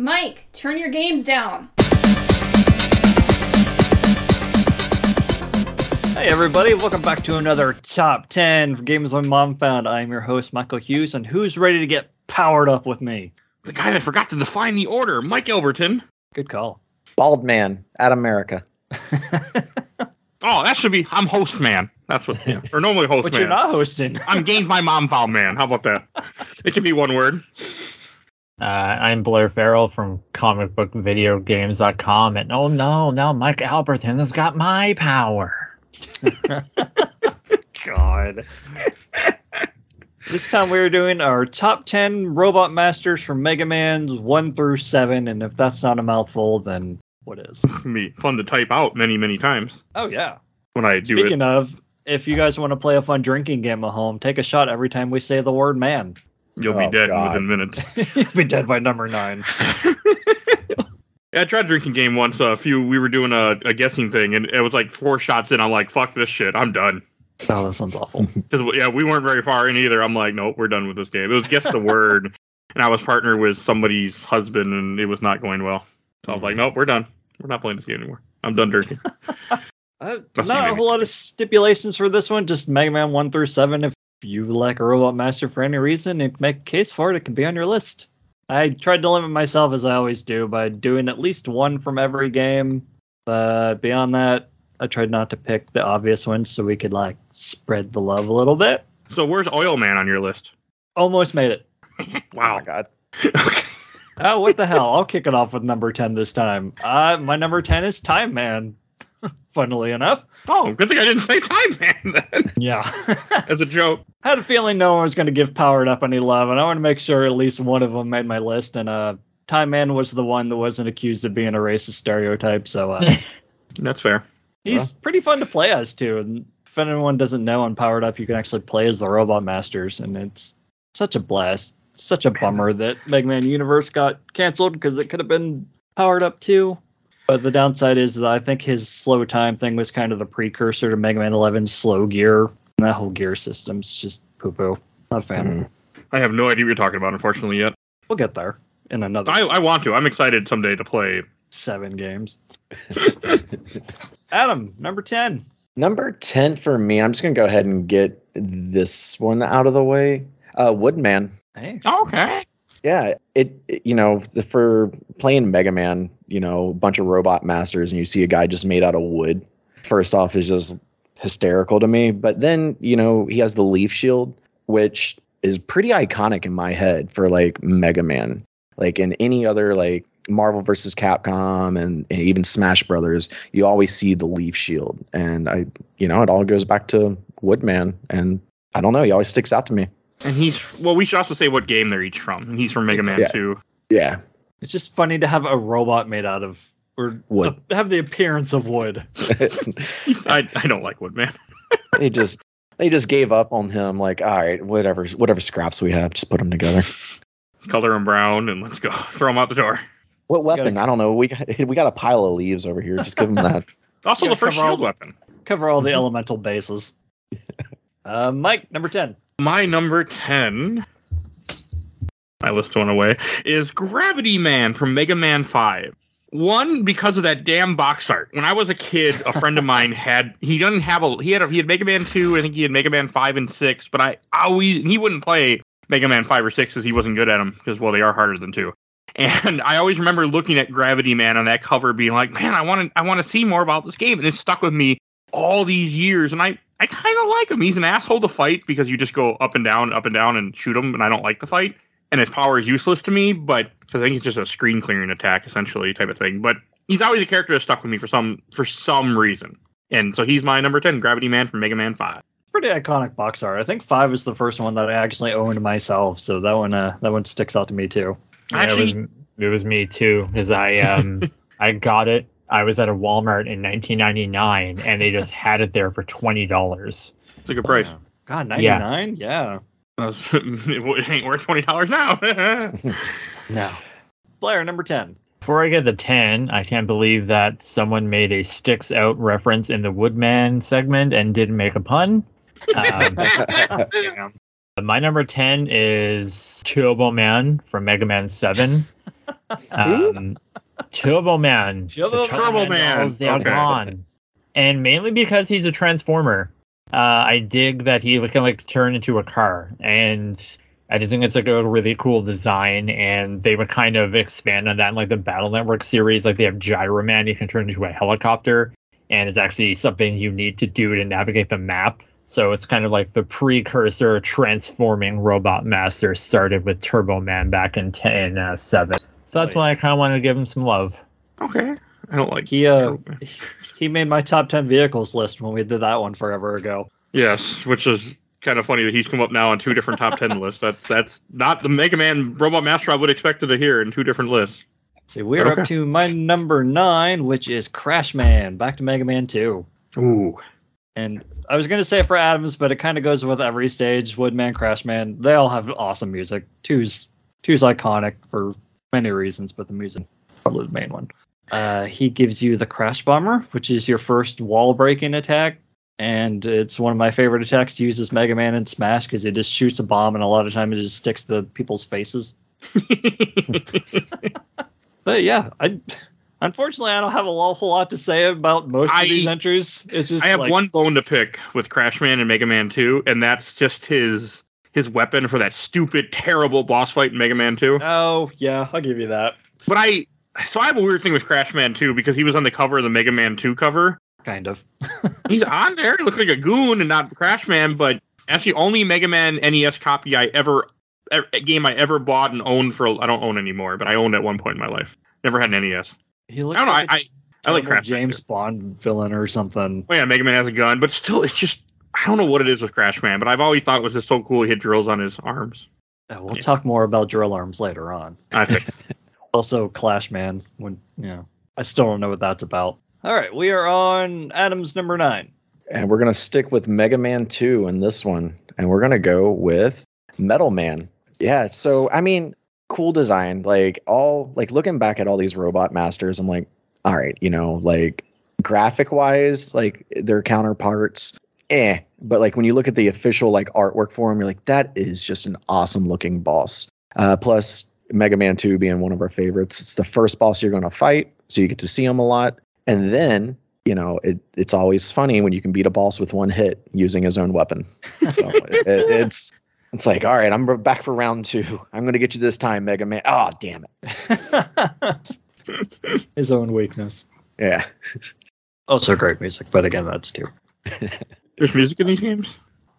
Mike, turn your games down. Hey everybody, welcome back to another top 10 for Games My Mom Found. I'm your host, Michael Hughes, and who's ready to get powered up with me? The guy that forgot to define the order, Mike Elberton. Good call. Bald man at America. Oh, that should be. I'm host man. That's what. Yeah. Or normally host but man. you're not hosting. I'm games my mom found man. How about that? It can be one word. Uh, I'm Blair Farrell from comicbookvideogames.com, and oh no, now Mike Alberton has got my power. God. this time we are doing our top 10 robot masters from Mega Man's 1 through 7, and if that's not a mouthful, then what is? It can be fun to type out many, many times Oh, yeah. when I do Speaking it. of, if you guys want to play a fun drinking game at home, take a shot every time we say the word man. You'll be Oh, dead God. within minutes. You'll be dead by number nine. Yeah, I tried drinking game once. A few. We were doing a, a guessing thing, and it was like four shots in. I'm like, fuck this shit. I'm done. Oh, that sounds awful. Because yeah, we weren't very far in either. I'm like, nope, we're done with this game. It was guess the word, and I was partnered with somebody's husband, and it was not going well. So I was like, nope, we're done. We're not playing this game anymore. I'm done drinking. Uh, not a whole lot of stipulations for this one. Just Mega Man one through seven. If you like a Robot Master for any reason, and make a case for it, it can be on your list. I tried to limit myself as I always do by doing at least one from every game. But beyond that, I tried not to pick the obvious ones so we could like spread the love a little bit. so where's Oil Man on your list? Almost made it. Oh Wow. my god. okay. Oh, what the hell? I'll kick it off with number 10 this time. Uh, my number 10 is Time Man. Funnily enough. Oh, good thing I didn't say Time Man then. Yeah. As a joke. I had a feeling no one was going to give Powered Up any love, and I want to make sure at least one of them made my list. And uh, Time Man was the one that wasn't accused of being a racist stereotype, so uh, That's fair. he's pretty fun to play as too. And if anyone doesn't know, on Powered Up, you can actually play as the Robot Masters, and it's such a blast. Such a bummer that Mega Man Universe got canceled because it could have been Powered Up too. But the downside is that I think his slow time thing was kind of the precursor to Mega Man 11's slow gear. And that whole gear system's just poo poo. Not a fan. Mm. I have no idea what you're talking about, unfortunately, yet. We'll get there in another I, I want to. I'm excited someday to play. seven games. Adam, number 10. Number 10 for me, I'm just going to go ahead and get this one out of the way. Uh, Woodman. Hey. Okay. Yeah, it, it- you know, the, for playing Mega Man, you know, a bunch of robot masters and you see a guy just made out of wood. First off is just hysterical to me, but then, you know, he has the leaf shield which is pretty iconic in my head for like Mega Man. Like in any other like Marvel versus Capcom and, and even Smash Brothers, you always see the leaf shield. And I, you know, it all goes back to Woodman. And I don't know, he always sticks out to me. And he's well. We should also say what game they're each from. And he's from Mega Man Yeah. Two. Yeah. It's just funny to have a robot made out of or Wood. uh, have the appearance of wood. I, I don't like Woodman. they just they just gave up on him like all right whatever whatever scraps we have just put them together Color them brown and let's go. Throw them out the door. what weapon gotta- i don't know we got we got a pile of leaves over here just give them that Also, the first cover all shield weapon. Cover all the elemental bases. Uh, Mike, number 10. My number 10, my list went away, is Gravity Man from Mega Man 5. One, because of that damn box art. When I was a kid, a friend of mine had, he doesn't have a, he had a, he had Mega Man 2, I think he had Mega Man 5 and 6, but I always, he wouldn't play Mega Man 5 or 6 because he wasn't good at them, because, well, they are harder than 2. And I always remember looking at Gravity Man on that cover being like, man, I want to, I want to see more about this game. And it stuck with me all these years. And I, I kind of like him. He's an asshole to fight because you just go up and down, up and down, and shoot him. And I don't like the fight. And his power is useless to me, but because I think it's just a screen clearing attack, essentially, type of thing. But he's always a character that stuck with me for some for some reason. And so he's my number ten, Gravity Man from Mega Man Five. Pretty iconic box art. I think 5 is the first one that I actually owned myself, so that one uh, that one sticks out to me too. Yeah, Actually, it was, it was me too because I um I got it. I was at a Walmart in 1999 and they just had it there for twenty dollars. it's a good price. God, Yeah. 99? Yeah. it ain't worth twenty dollars now. No. Blair, number 10. Before I get the 10, I can't believe that someone made a sticks out reference in the Woodman segment and didn't make a pun. Um, Damn. my number 10 is Turbo Man from Mega Man 7. Um, Turbo Man. The Turbo Turbo Man. They are Okay. gone. And mainly because he's a transformer. Uh, I dig that he can like turn into a car, and I just think it's like a really cool design. And they would kind of expand on that in like the Battle Network series. Like they have Gyro Man, you can turn into a helicopter, and it's actually something you need to do to navigate the map. So it's kind of like the precursor transforming Robot Master started with Turbo Man back in 10 uh, 7. So that's why I kind of wanted to give him some love. Okay. I don't like He uh, he made my top ten vehicles list when we did that one forever ago. Yes, which is kind of funny that he's come up now on two different top ten lists. That's that's not the Mega Man Robot Master I would expect to hear in two different lists. See, we're Okay. up to my number nine, which is Crash Man, back to Mega Man 2. Ooh. And I was going to say for Adams, but it kind of goes with every stage. Woodman, Crash Man, they all have awesome music. Two's two's iconic for many reasons, but the music probably the main one. Uh, he gives you the Crash Bomber, which is your first wall breaking attack, and it's one of my favorite attacks to use as Mega Man in Smash because it just shoots a bomb, and a lot of time it just sticks to people's faces. But yeah, I unfortunately I don't have a awful lot to say about most I- of these entries. It's just I have like, one bone to pick with Crash Man and Mega Man 2, and that's just his his weapon for that stupid, terrible boss fight in Mega Man 2. Oh yeah, I'll give you that. But I so I have a weird thing with Crash Man 2 because he was on the cover of the Mega Man 2 cover. Kind of. He's on there. He looks like a goon and not Crash Man, but that's the only Mega Man NES copy I ever game I ever bought and owned for I don't own anymore, but I owned at one point in my life. Never had an NES. He I looks don't know. I, like a I, I like Crash Man James Bond villain or something. Oh yeah, Mega Man has a gun, but still, it's just I don't know what it is with Crash Man, but I've always thought it was just so cool. He had drills on his arms. Uh, we'll Yeah. talk more about drill arms later on. I think Also, Clash Man. When you know, I still don't know what that's about. All right, we are on Adam's number nine. And we're gonna stick with Mega Man 2 in this one. And we're gonna go with Metal Man. Yeah, so I mean, cool design. Like all like looking back at all these robot masters, I'm like, all right, you know, like graphic wise, like their counterparts, eh. But like when you look at the official like artwork for them, you're like, that is just an awesome looking boss. Uh, plus Mega Man 2 being one of our favorites. It's the first boss you're gonna fight, so you get to see him a lot. And then you know, it, it's always funny when you can beat a boss with one hit using his own weapon. So it, it's it's like, all right, I'm back for round two. I'm gonna get you this time, Mega Man. Oh, damn it. His own weakness. Yeah. Also great music, but again, that's two. there's music in these games.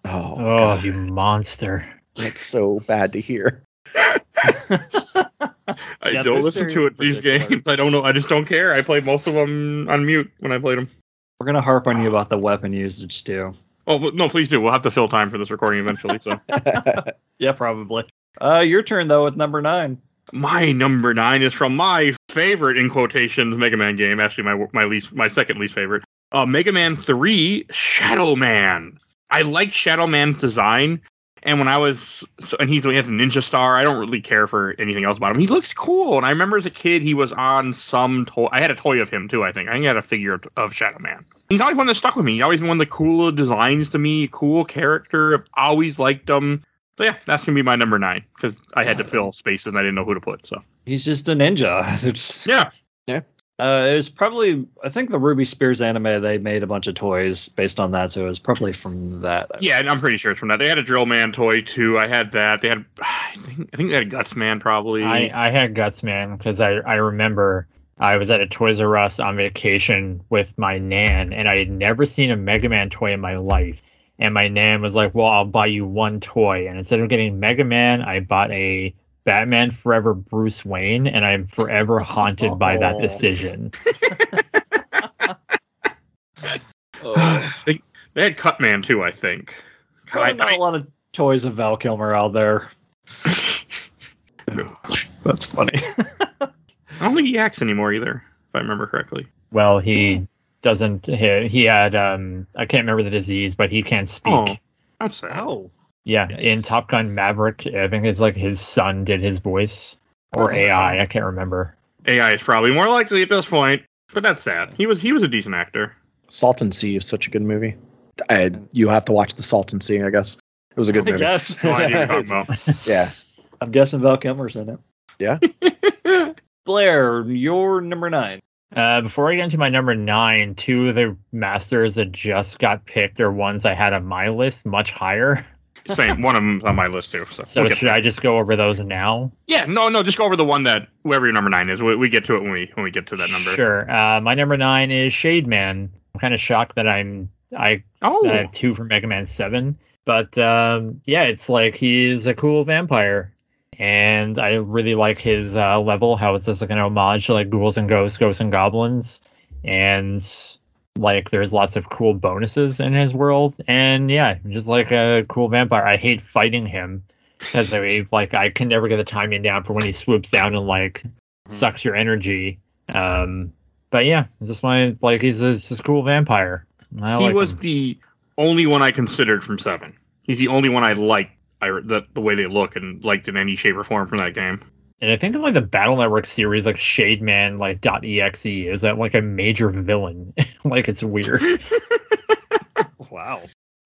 Oh, Oh, God. you monster. that's so bad to hear. I Yeah, don't listen to series it. These is ridiculous. games, I don't know. I just don't care. I played most of them on mute when I played them. We're gonna harp on you about the weapon usage too. Oh but no, please do. We'll have to fill time for this recording eventually. So Yeah, probably. Uh, your turn though with number nine. my number nine is from my favorite in quotations Mega Man game. Actually, my my least, my second least favorite. Uh, Mega Man Three, Shadow Man. I like Shadow Man's design, and when I was, so, and he's he has a ninja star. I don't really care for anything else about him. He looks cool, and I remember as a kid he was on some toy. I had a toy of him too. I think I think I had a figure of, of Shadow Man. He's always one that stuck with me. He's always been one of the cooler designs to me. Cool character. I've always liked him. So yeah, that's gonna be my number nine because I had to fill spaces and I didn't know who to put. So He's just a ninja. yeah, yeah, uh, it was probably I think the Ruby Spears anime. They made a bunch of toys based on that, so it was probably from that. yeah, and I'm pretty sure it's from that. They had a Drill Man toy too. I had that. They had, I think, I think they had Guts Man probably. I, I had guts, man, because I, I remember I was at a Toys R Us on vacation with my nan, and I had never seen a Mega Man toy in my life. And my nan was like, "Well, I'll buy you one toy." And instead of getting Mega Man, I bought a Batman Forever Bruce Wayne, and I'm forever haunted by that Oh. decision. they, they had Cut Man too. I think. God, Probably I- not I- a lot of toys of Val Kilmer out there. That's funny. I don't think he acts anymore either, if I remember correctly. Well, he doesn't. He, he had um, I can't remember the disease, but he can't speak. Oh, that's sad. oh, Yeah, in Top Gun Maverick, I think it's like his son did his voice or. AI. I can't remember. AI is probably more likely at this point, but that's sad. He was he was a decent actor. Salton Sea is such a good movie. I, you have to watch the Salton Sea, I guess. It was a good I movie. guess. No idea what you're talking about. Yeah. I'm guessing Val Kilmer's in it. Yeah. Blair, your number nine. Uh, before I get into my number nine, two of the masters that just got picked are ones I had on my list much higher. Same. One of them's on my list too. So, So we'll should. I just go over those now? Yeah. No. No. Just go over the one that whoever your number nine is. We, we get to it when we when we get to that number. Sure. Uh, my number nine is Shade Man. I'm kind of shocked that I'm I Oh. I have two from Mega Man Seven, but um, yeah, it's like he's a cool vampire, and I really like his uh, level. How it's just like an homage to like ghouls and ghosts, ghosts and goblins, and like there's lots of cool bonuses in his world. And yeah, just like a cool vampire. I hate fighting him because I like I can never get the timing down for when he swoops down and like sucks your energy. Um, but yeah, just my like he's a, just a cool vampire. I he like was him. the only one I considered from seven. He's the only one I liked. I the, the way they look and liked in any shape or form from that game. And I think in like the Battle Network series, like Shade Man, like .exe, is that like a major villain? like it's weird. Wow.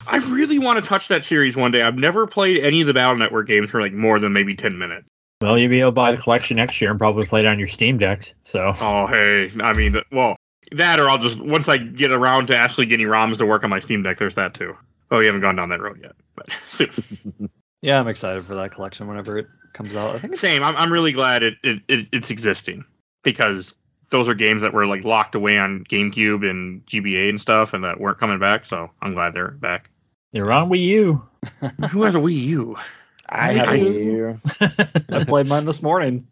I really want to touch that series one day. I've never played any of the Battle Network games for like more than maybe ten minutes. well, you'll be able to buy the collection next year and probably play it on your Steam Deck. So Oh hey, I mean, well, that or I'll just once I get around to actually getting ROMs to work on my Steam Deck. There's that too. Oh, we haven't gone down that road yet, but soon. Yeah, I'm excited for that collection whenever it comes out. I think it's Same. I'm, I'm really glad it, it, it it's existing because those are games that were like locked away on GameCube and GBA and stuff, and that weren't coming back. So I'm glad they're back. They're on Wii U. Who has a Wii U? I I have a do. year. I played mine this morning.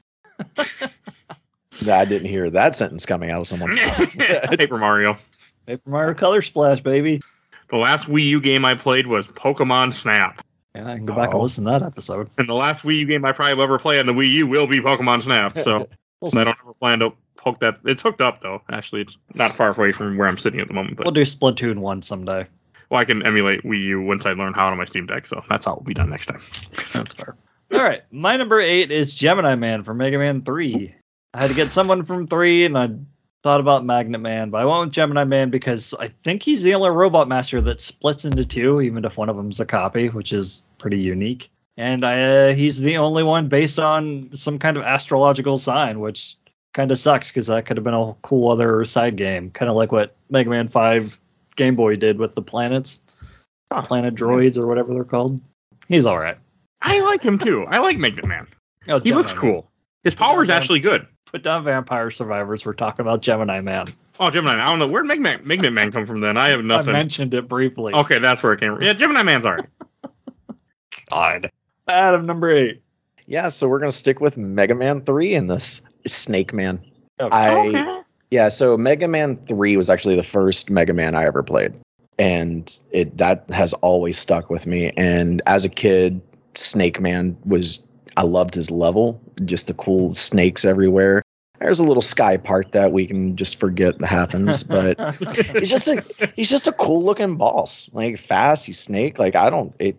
I didn't hear that sentence coming out of someone's mouth. Paper Mario. Paper Mario Color Splash, baby. The last Wii U game I played was Pokemon Snap. Yeah, I can go back and Oh. listen to that episode. And the last Wii U game I probably will ever play on the Wii U will be Pokemon Snap. So We'll, I don't ever plan to poke that. It's hooked up though. Actually, it's not far away from where I'm sitting at the moment. But we'll do Splatoon 1 someday. well, I can emulate Wii U once I learn how on my Steam Deck. So that's how it'll be done next time. That's fair. All right. My number eight is Gemini Man from Mega Man 3. I had to get someone from 3, and I thought about Magnet Man, but I went with Gemini Man because I think he's the only robot master that splits into two, even if one of them's a copy, which is pretty unique. And I, uh, he's the only one based on some kind of astrological sign, which kind of sucks because that could have been a cool other side game, kind of like what Mega Man 5 Game Boy did with the planets, planet droids or whatever they're called. He's all right. I like him too. I like Magnet Man. Oh, He looks Gemini cool. His power's Yeah. actually good. Put down Vampire Survivors. We're talking about Gemini Man. Oh, Gemini. Man. I don't know where'd Magnet Man, Magnet Man come from. Then I have nothing. I mentioned it briefly. Okay, that's where it came from. Yeah, Gemini Man's alright. God. Adam number eight. yeah, so we're gonna stick with Mega Man Three and this Snake Man. Okay. I okay. yeah, so Mega Man Three was actually the first Mega Man I ever played, and it that has always stuck with me. And as a kid, Snake Man was I loved his level, just the cool snakes everywhere. There's a little sky part that we can just forget that happens, but he's just a he's just a cool looking boss. Like fast, he's snake. Like I don't it.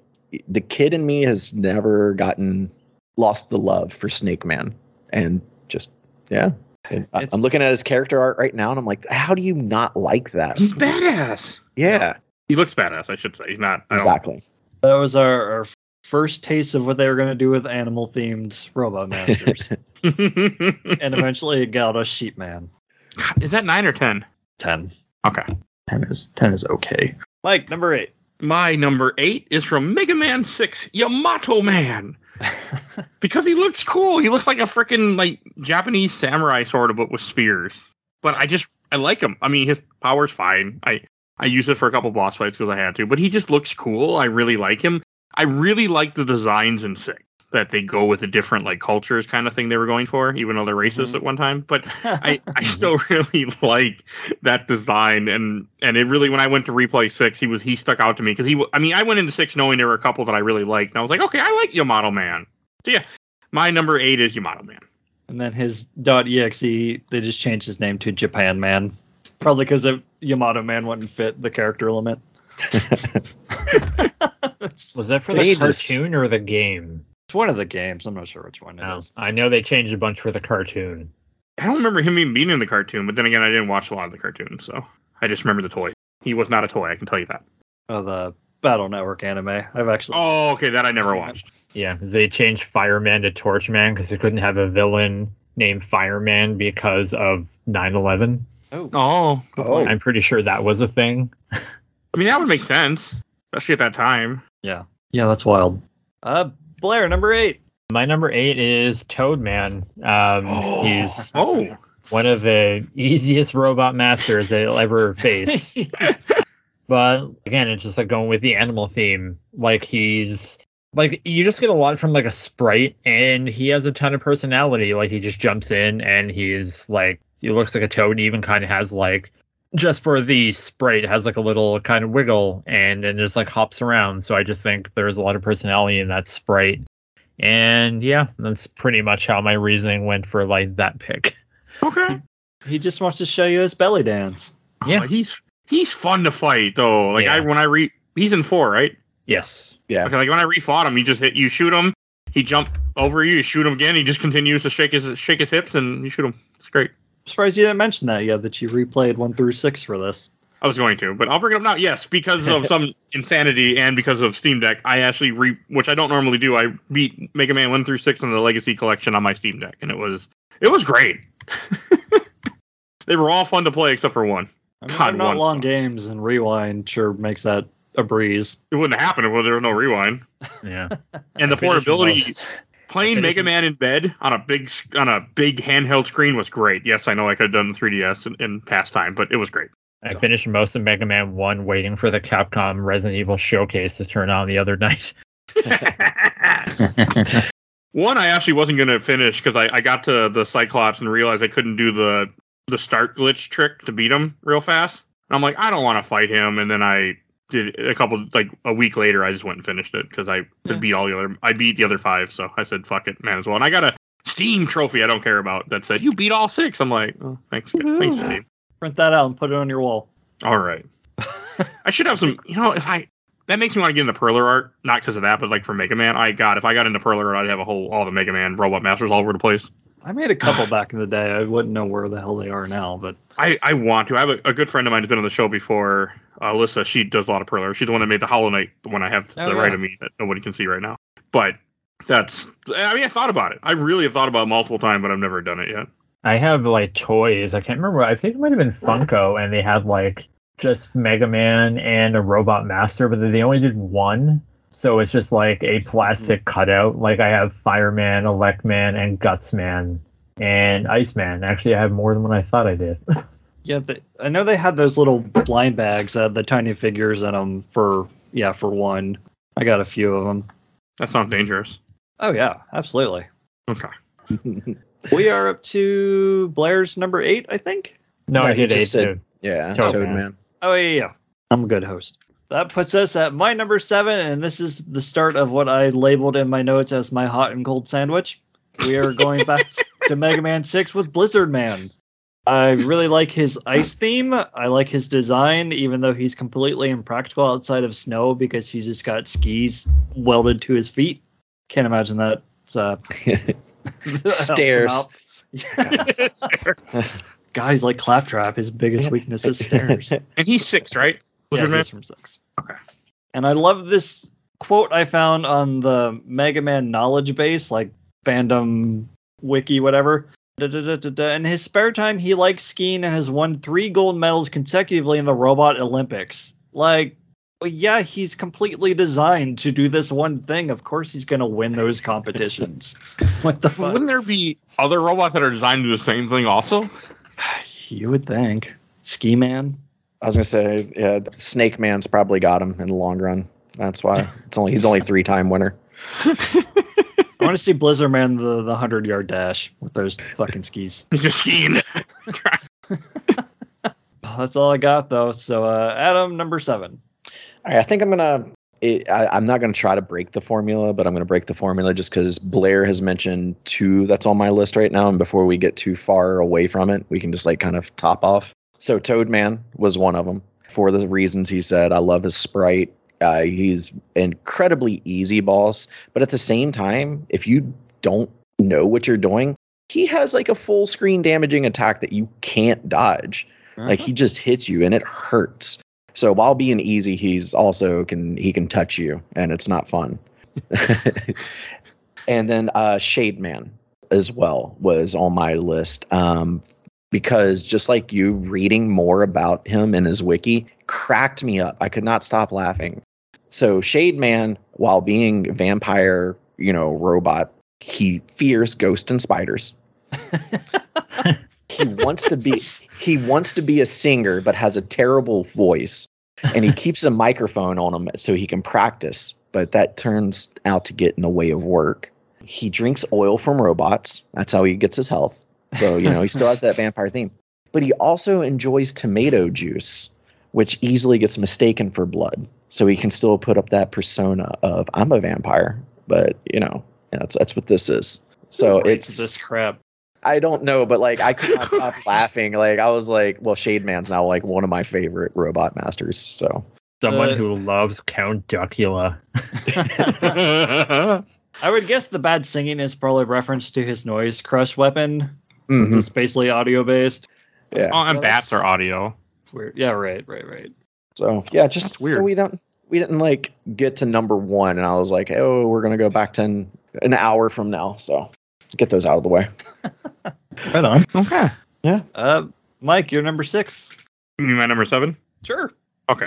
The kid in me has never gotten lost the love for Snake Man, and just yeah. And I, I'm looking at his character art right now, and I'm like, how do you not like that? He's badass. Yeah, He looks badass. I should say. He's not. I don't- exactly. that was our, our first taste of what they were going to do with animal themed robot masters. and eventually it got us Sheep Man. Is that nine or ten? 10. Okay. 10 is 10 is okay. Mike, number eight. My number eight is from Mega Man Six, Yamato Man. because he looks cool. He looks like a freaking like Japanese samurai sort of, but with spears. But I just I like him. I mean, his power's fine. I I used it for a couple boss fights because I had to. But he just looks cool. I really like him. I really like the designs in Six that they go with the different like cultures kind of thing they were going for, even though they're racist Mhm. at one time. But I, I still really like that design and and it really when I went to replay six he was he stuck out to me because he I mean I went into six knowing there were a couple that I really liked and I was like okay I like Yamato Man so yeah my number eight is Yamato Man and then his .exe, they just changed his name to Japan Man. Probably because Yamato Man wouldn't fit the character limit. It's Was that for They the just- cartoon or the game? It's one of the games. I'm not sure which one it No, is. I know they changed a bunch for the cartoon. I don't remember him even being in the cartoon but then again I didn't watch a lot of the cartoon so I just remember the toy he was not a toy I can tell you that Oh, the Battle Network anime. I've actually. oh okay that I never Seen it. watched Yeah, 'cause they changed Fireman to Torchman because they couldn't have a villain named Fireman because of 9/11. Oh, Oh, good Oh. point. I'm pretty sure that was a thing. I mean that would make sense, especially at that time. yeah, Yeah, that's wild. Uh, Blair, number eight. My number eight is Toadman. Um, he's Oh, one of the easiest robot masters that you'll ever face. But again, it's just like going with the animal theme. Like he's like you just get a lot from like a sprite, and he has a ton of personality. Like he just jumps in, and he's like he looks like a toad. And even kind of has like just for the sprite has like a little kind of wiggle, and then just like hops around. So I just think there's a lot of personality in that sprite. And yeah, that's pretty much how my reasoning went for like that pick. okay. he just wants to show you his belly dance. Yeah. Oh, he's he's fun to fight though. Like I when I re he's in four, right? Yes. Yeah. Okay, like when I refought him, he just hit you shoot him, he jump over you, you shoot him again, he just continues to shake his shake his hips and you shoot him. It's great. Surprised you didn't mention that yet. That you replayed one through six for this. I was going to, but I'll bring it up now. Yes, because of some insanity and because of Steam Deck, I actually re which I don't normally do. I beat Mega Man one through six in the Legacy Collection on my Steam Deck, and it was it was great. they were all fun to play except for one. I mean, God, not one long sucks. games, and rewind sure makes that a breeze. It wouldn't have happened if there was no rewind. Yeah. And the I finished portability, most. Playing Mega. Man in bed on a big on a big handheld screen was great. Yes, I know I could have done the 3DS in, in past time, but it was great. I finished most of Mega Man 1 waiting for the Capcom Resident Evil showcase to turn on the other night. One I actually wasn't gonna finish because I, I got to the Cyclops and realized I couldn't do the the start glitch trick to beat him real fast. I'm like, I don't want to fight him, and then I did a couple like a week later. I just went and finished it because I Yeah. had beat all the other. I beat the other five, so I said, "Fuck it, man, as well." And I got a Steam trophy I don't care about that said you beat all six. I'm like, oh, thanks, thanks, Steam. Print that out and put it on your wall. All right. I should have some. You know, if I that makes me want to get into Perler art, not because of that, but like for Mega Man. I got if I got into Perler art, I'd have a whole all the Mega Man robot masters all over the place. I made a couple back in the day. I wouldn't know where the hell they are now, but I, I want to. I have a, a good friend of mine who's been on the show before. Uh, Alyssa, she does a lot of Perler. She's the one that made the Hollow Knight, the one I have to Oh, the yeah. right of me that nobody can see right now. But that's. I mean, I thought about it. I really have thought about it multiple times, but I've never done it yet. I have like toys. I can't remember. I think it might have been Funko, and they had like just Mega Man and a Robot Master, but they only did one. So it's just like a plastic mm. cutout. Like I have Fireman, Electman, and Gutsman, and Iceman. Actually, I have more than what I thought I did. yeah, they, I know they had those little blind bags that had the tiny figures in them for yeah for one. I got a few of them. That sounds dangerous. Oh yeah, absolutely. Okay. We are up to Blair's number eight, I think. no, No, I did just eight said- too. yeah, Toad Toad, Man. Man. Oh yeah, yeah. I'm a good host. That puts us at my number seven, and this is the start of what I labeled in my notes as my hot and cold sandwich. We are going back to Mega Man 6 with Blizzard Man. I really like his ice theme. I like his design, even though he's completely impractical outside of snow because he's just got skis welded to his feet. Can't imagine that. Uh, Stairs. Guys like Claptrap, his biggest weakness is stairs. And he's six, right? Yeah, Lizard Man? he's from six. Okay. And I love this quote I found on the Mega Man knowledge base, like fandom wiki, whatever. Da-da-da-da-da. In his spare time, he likes skiing and has won three gold medals consecutively in the Robot Olympics. Like, well, yeah, he's completely designed to do this one thing. Of course, he's going to win those competitions. what the fuck? wouldn't there be other robots that are designed to do the same thing also? You would think. Ski Man? I was gonna say, yeah, Snake Man's probably got him in the long run. That's why it's only he's only three time winner. I want to see Blizzard Man the, the 100 yard dash with those fucking skis. He's just skiing. That's all I got though. So uh, Adam, number seven. All right, I think I'm gonna. It, I, I'm not gonna try to break the formula, but I'm gonna break the formula just because Blair has mentioned two that's on my list right now, and before we get too far away from it, we can just like kind of top off. So Toadman was one of them for the reasons he said. I love his sprite. Uh, he's incredibly easy boss, but at the same time, if you don't know what you're doing, he has like a full screen damaging attack that you can't dodge. Like he just hits you and it hurts. So while being easy, he's also can he can touch you and it's not fun. and then uh, Shade Man as well was on my list um, because just like you, reading more about him in his wiki cracked me up. I could not stop laughing. So Shade Man, while being vampire, you know, robot, he fears ghosts and spiders. he wants to be he wants to be a singer but has a terrible voice and he keeps a microphone on him so he can practice but that turns out to get in the way of work he drinks oil from robots that's how he gets his health so you know he still has that vampire theme but he also enjoys tomato juice which easily gets mistaken for blood so he can still put up that persona of i'm a vampire but you know that's that's what this is so Who it's this crap. I don't know, but like I could not stop laughing. Like I was like, well, Shade Man's now like one of my favorite robot masters. So Someone Uh, who loves Count Dracula. I would guess the bad singing is probably reference to his noise crush weapon. Since Mhm. It's basically audio based. yeah. oh, and Well, bats are audio. It's weird. Yeah, right, right, right. So yeah, just That's weird. so we don't we didn't like get to number one, and I was like, oh, we're gonna go back to an, an hour from now. So get those out of the way. Right on. Okay. Yeah. Uh, Mike, you're number six. You mean my number seven? Sure. Okay.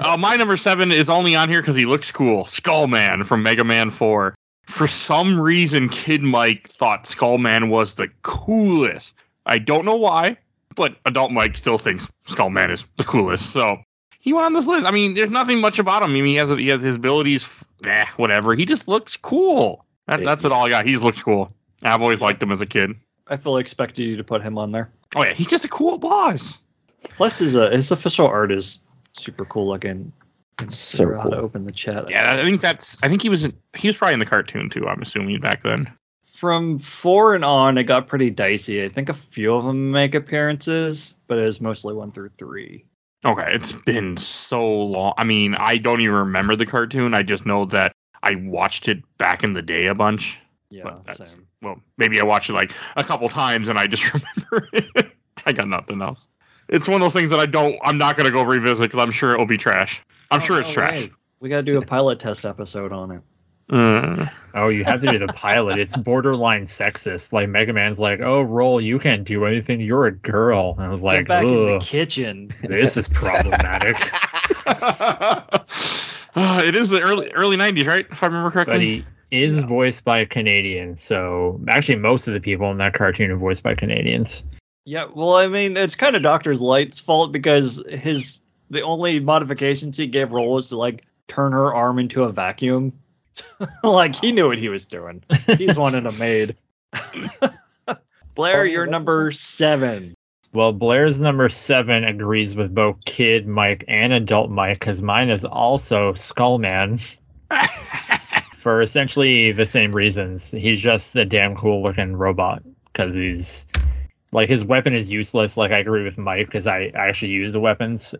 uh, my number seven is only on here because he looks cool. Skull Man from Mega Man 4. For some reason, Kid Mike thought Skullman was the coolest. I don't know why, but adult Mike still thinks Skullman is the coolest. So he went on this list. I mean, there's nothing much about him. I mean, he has he has his abilities. Eh, whatever. He just looks cool. That, that's it all I got. He just looks cool. I've always liked him as a kid. I fully expected you to put him on there. Oh yeah, he's just a cool boss. Plus, his uh, his official art is super cool looking. Can So figure out how to open the chat. Yeah, I think that's. I think he was. In, he was probably in the cartoon too. I'm assuming back then. From four and on, it got pretty dicey. I think a few of them make appearances, but it was mostly one through three. Okay, it's been so long. I mean, I don't even remember the cartoon. I just know that I watched it back in the day a bunch. Yeah, same. well, maybe I watched it like a couple times and I just remember it. I got nothing else. It's one of those things that I don't. I'm not gonna go revisit because I'm sure it will be trash. I'm Oh, sure it's no trash. way. We gotta do a pilot test episode on it. Uh, Oh, you have to do the pilot. It's borderline sexist. Like Mega Man's like, "Oh, roll, you can't do anything. You're a girl." And I was like, Get like, back in the "Ugh, kitchen. this is problematic." uh, it is the early early '90s, right? If I remember correctly. but he is voiced by a Canadian, so actually most of the people in that cartoon are voiced by Canadians. Yeah, well, I mean, it's kind of Doctor Light's fault because his the only modifications he gave Roll was to like turn her arm into a vacuum. like he knew what he was doing. He's wanted a maid. Blair, you're number seven. Well, Blair's number seven agrees with both Kid Mike and Adult Mike because mine is also Skullman for essentially the same reasons. He's just a damn cool looking robot because he's like his weapon is useless. Like I agree with Mike because I, I actually use the weapons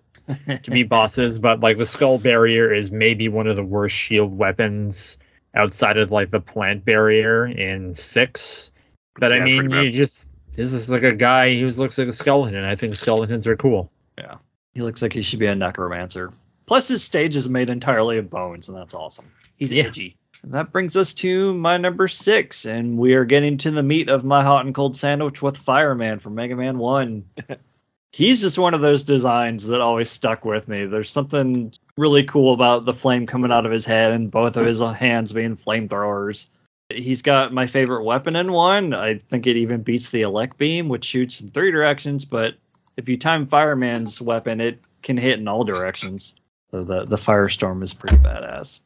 to be bosses, but like the skull barrier is maybe one of the worst shield weapons outside of like the plant barrier in six. But I mean, you just this is like a guy who looks like a skeleton. I think skeletons are cool. Yeah, he looks like he should be a necromancer. Plus, his stage is made entirely of bones, and that's awesome. He's Yeah. edgy. And that brings us to my number six, and we are getting to the meat of my hot and cold sandwich with Fireman from Mega Man 1. He's just one of those designs that always stuck with me. There's something really cool about the flame coming out of his head and both of his hands being flamethrowers. He's got my favorite weapon in one. I think it even beats the elect beam, which shoots in three directions, but if you time Fireman's weapon, it can hit in all directions. So the the firestorm is pretty badass.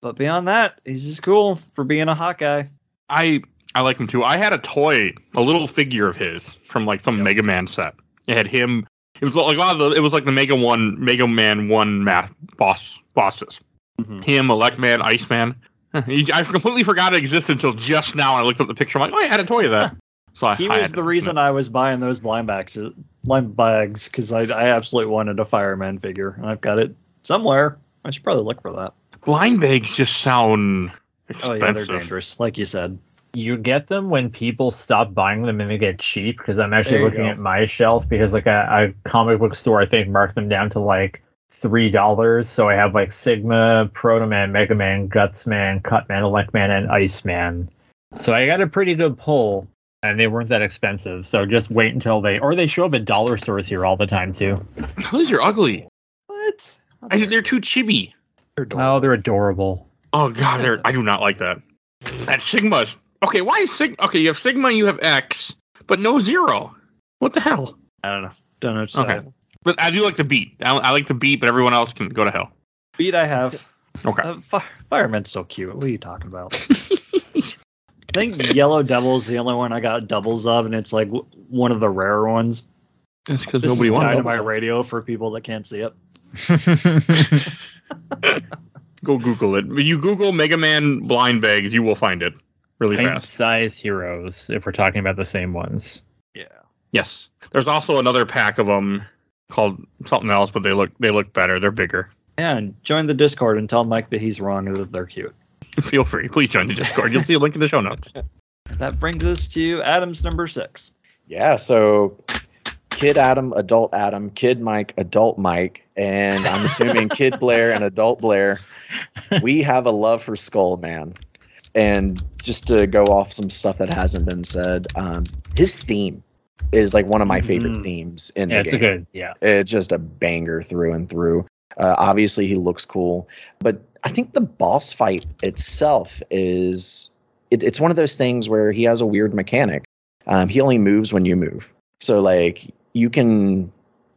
But beyond that, he's just cool for being a hot guy. I I like him too. I had a toy, a little figure of his from like some Yep. Mega Man set. It had him. It was like a lot of the. It was like the Mega One, Mega Man One math boss bosses. Mm-hmm. Him, Elect Man, Iceman. I completely forgot it existed until just now. I looked up the picture. I'm like, oh, I had a toy of that. So He I was the reason I was buying those blind bags, blind bags, because I, I absolutely wanted a fireman figure, and I've got it somewhere. I should probably look for that. blind bags just sound Oh yeah, they're dangerous, like you said. You get them when people stop buying them and they get cheap. Because I'm actually looking go. at my shelf because like a, a comic book store I think marked them down to like three dollars. So I have like Sigma, Proto Man, Mega Man, Guts Man, Cut Man, Elect Man, and iceman So I got a pretty good pull, and they weren't that expensive. So just wait until they, or they show up at dollar stores here all the time too. Those are ugly. What? I, they're too chibi. Oh, they're adorable. Oh god, they're, I do not like that. That Sigma. Okay, why is Sigma? Okay, you have Sigma, and you have X, but no zero. What the hell? I don't know. Don't know. Okay. But I do like the beat. I, I like the beat, but everyone else can go to hell. Beat I have. Okay. Uh, Fi- Fireman's so cute. What are you talking about? I think Yellow Devil's the only one I got doubles of, and it's like w- one of the rare ones. That's because nobody wanted doubles. radio for people that can't see it. Go Google it. You Google Mega Man blind bags, you will find it really Pint fast. size heroes, if we're talking about the same ones. Yeah. Yes. There's also another pack of them called something else, but they look they look better. They're bigger. Yeah, and join the Discord and tell Mike that he's wrong and that they're cute. Feel free. Please join the Discord. You'll see a link in the show notes. That brings us to Adam's number six. Yeah, so kid Adam, adult Adam, kid Mike, adult Mike, and I'm assuming kid Blair and adult Blair. We have a love for Skull Man. And just to go off some stuff that hasn't been said, um, his theme is like one of my favorite Mhm. themes in Yeah, the it's game. a good, yeah. It's just a banger through and through. Uh, obviously, he looks cool, but I think the boss fight itself is it, it's one of those things where he has a weird mechanic. Um, he only moves when you move, so like you can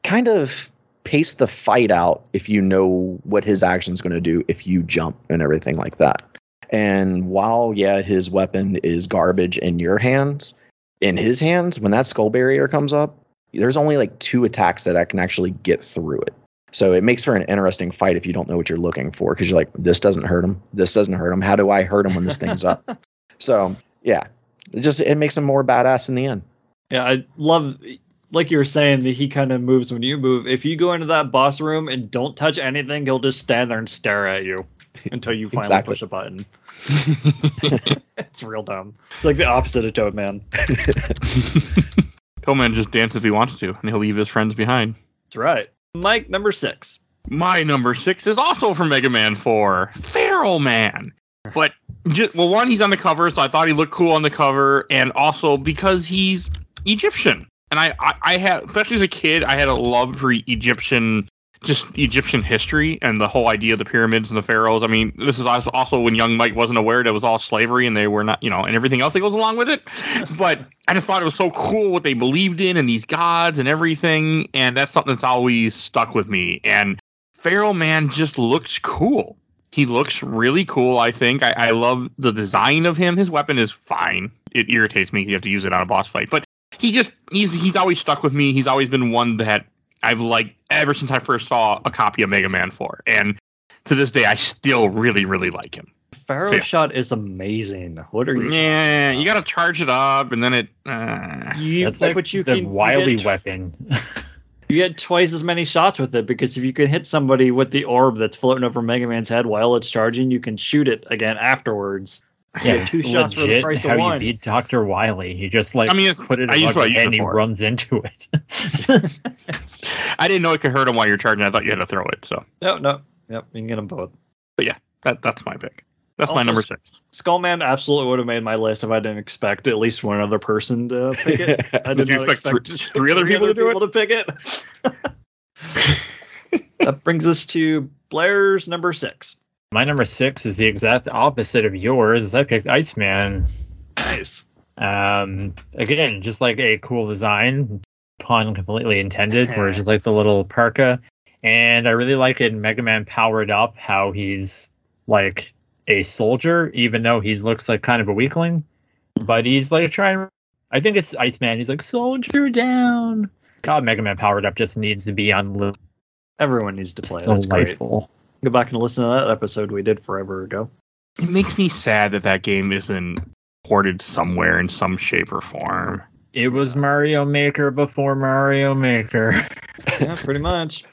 kind of pace the fight out if you know what his action's going to do if you jump and everything like that. And while yeah, his weapon is garbage in your hands, in his hands, when that skull barrier comes up, there's only like two attacks that I can actually get through it. So it makes for an interesting fight if you don't know what you're looking for because you're like, this doesn't hurt him. This doesn't hurt him. How do I hurt him when this thing's up? So yeah, it just it makes him more badass in the end. Yeah, I love, like you were saying, that he kind of moves when you move. If you go into that boss room and don't touch anything, he'll just stand there and stare at you until you finally Exactly. push a button. it's real dumb. It's like the opposite of Toadman. Toadman just dances if he wants to, and he'll leave his friends behind. That's right. Mike, number six. My number six is also from Mega Man 4, Pharaoh Man. But just, well, one, he's on the cover, so I thought he looked cool on the cover, and also because he's Egyptian. And I, I, I had, especially as a kid, I had a love for Egyptian, just Egyptian history and the whole idea of the pyramids and the pharaohs. I mean, this is also when young Mike wasn't aware that it was all slavery and they were not, you know, and everything else that goes along with it. But I just thought it was so cool what they believed in and these gods and everything. And that's something that's always stuck with me. And Pharaoh Man just looks cool. He looks really cool, I think. I, I love the design of him. His weapon is fine. It irritates me you have to use it on a boss fight. But he just he's he's always stuck with me. He's always been one that I've liked ever since I first saw a copy of Mega Man 4. And to this day I still really, really like him. Pharaoh Yeah. shot is amazing. What are you? Yeah, you gotta charge it up and then it uh, You, That's like but you the can, you wily get- weapon. You get twice as many shots with it because if you can hit somebody with the orb that's floating over Mega Man's head while it's charging, you can shoot it again afterwards. Yeah, Yeah, two it's shots for the legit price of how one. you beat Doctor Wily. You just like I mean, it's- put it I in used I and it he runs into it. I didn't know it could hurt him while you're charging. I thought you had to throw it. So No, no. Yep, you can get them both. But yeah, that that's my pick. That's my number six. Skullman absolutely would have made my list if I didn't expect at least one other person to pick it. I Did did you not expect expect three- three other people to do it? people to pick it. that brings us to Blair's number six. My number six is the exact opposite of yours. I picked Iceman. Nice. Um, again, just like a cool design, pun completely intended, where it's just like the little parka. And I really like it in Mega Man Powered Up, how he's like a soldier, even though he looks like kind of a weakling. But he's like trying. I think it's Iceman. He's like, soldier down. God, Mega Man Powered Up just needs to be on li- Everyone needs to play. it. That's great. Delightful. Go back and listen to that episode we did forever ago. It makes me sad that that game isn't ported somewhere in some shape or form. It was Mario Maker before Mario Maker. yeah, pretty much.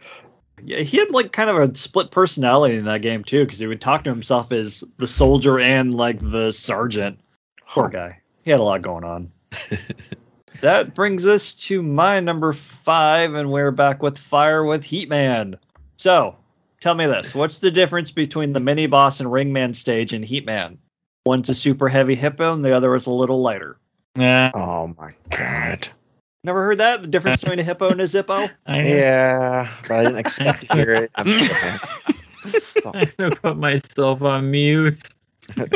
Yeah, he had like kind of a split personality in that game too, because he would talk to himself as the soldier and like the sergeant. Poor guy. He had a lot going on. that brings us to my number five, and we're back with Fire with Heat Man. So, tell me this: What's the difference between the mini boss and Ringman stage in Heatman? One's a super heavy hippo, and the other is a little lighter. Yeah, Oh my god. Never heard that? The difference between a hippo and a zippo? I, Yeah, but I didn't expect to hear it. I'm kidding. I have to put myself on mute.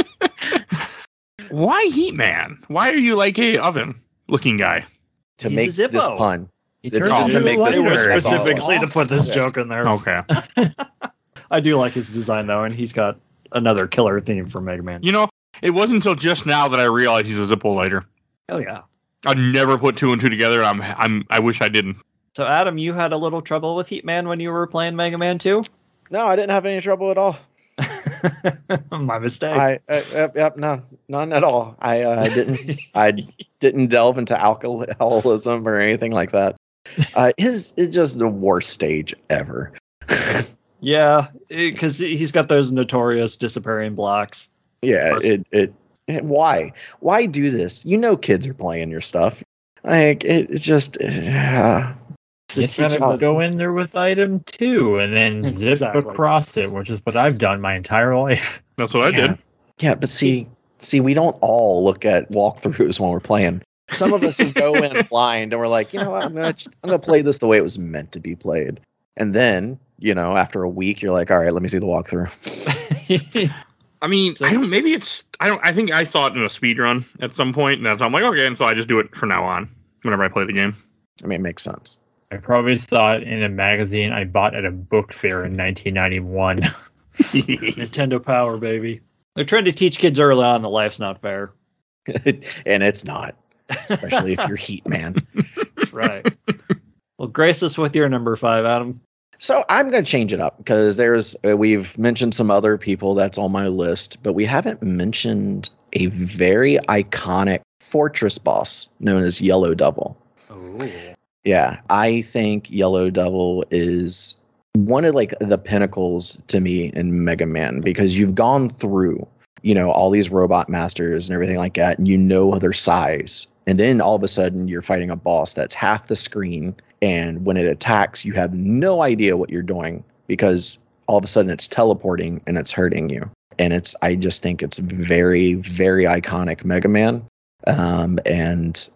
Why Heat Man? Why are you like a oven looking guy? to He's a make this Zippo. pun. He turns just into to make this It was lighter. worse. specifically to put this Yeah. joke in there. Okay. I do like his design though, and he's got another killer theme for Mega Man. You know, it wasn't until just now that I realized he's a Zippo lighter. Hell yeah! I never put two and two together. I'm I'm I wish I didn't. So Adam, you had a little trouble with Heatman when you were playing Mega Man 2? No, I didn't have any trouble at all. My mistake. I, uh, yep, yep, no, none at all. I, uh, I didn't, I didn't delve into alcoholism or anything like that. Uh, his it's just the worst stage ever. yeah, because he's got those notorious disappearing blocks. Yeah, it, it, it, why, why do this? You know, kids are playing your stuff. Like it, it's just, uh, Just teach gotta go in there with item two and then zip Exactly. across it, which is what I've done my entire life. That's what I did. Yeah, but see, see, we don't all look at walkthroughs when we're playing. Some of us just go in blind and we're like, you know what, I'm gonna, I'm gonna play this the way it was meant to be played. And then, you know, after a week, you're like, all right, let me see the walkthrough. I mean, So- I don't. Maybe it's. I don't. I think I saw it in a speed run at some point, and that's. I'm like, okay, and so I just do it from now on whenever I play the game. I mean, it makes sense. I probably saw it in a magazine I bought at a book fair in 1991. Nintendo Power, baby. They're trying to teach kids early on that life's not fair. and it's not, especially if you're Heat Man. That's right. well, grace us with your number five, Adam. So I'm going to change it up because there's uh, we've mentioned some other people that's on my list, but we haven't mentioned a very iconic fortress boss known as Yellow Devil. Oh. Yeah, I think Yellow Devil is one of like the pinnacles to me in Mega Man because you've gone through, you know, all these robot masters and everything like that, and you know their size. And then all of a sudden you're fighting a boss that's half the screen, and when it attacks, you have no idea what you're doing because all of a sudden it's teleporting and it's hurting you. And it's I just think it's very, very iconic Mega Man. Um, and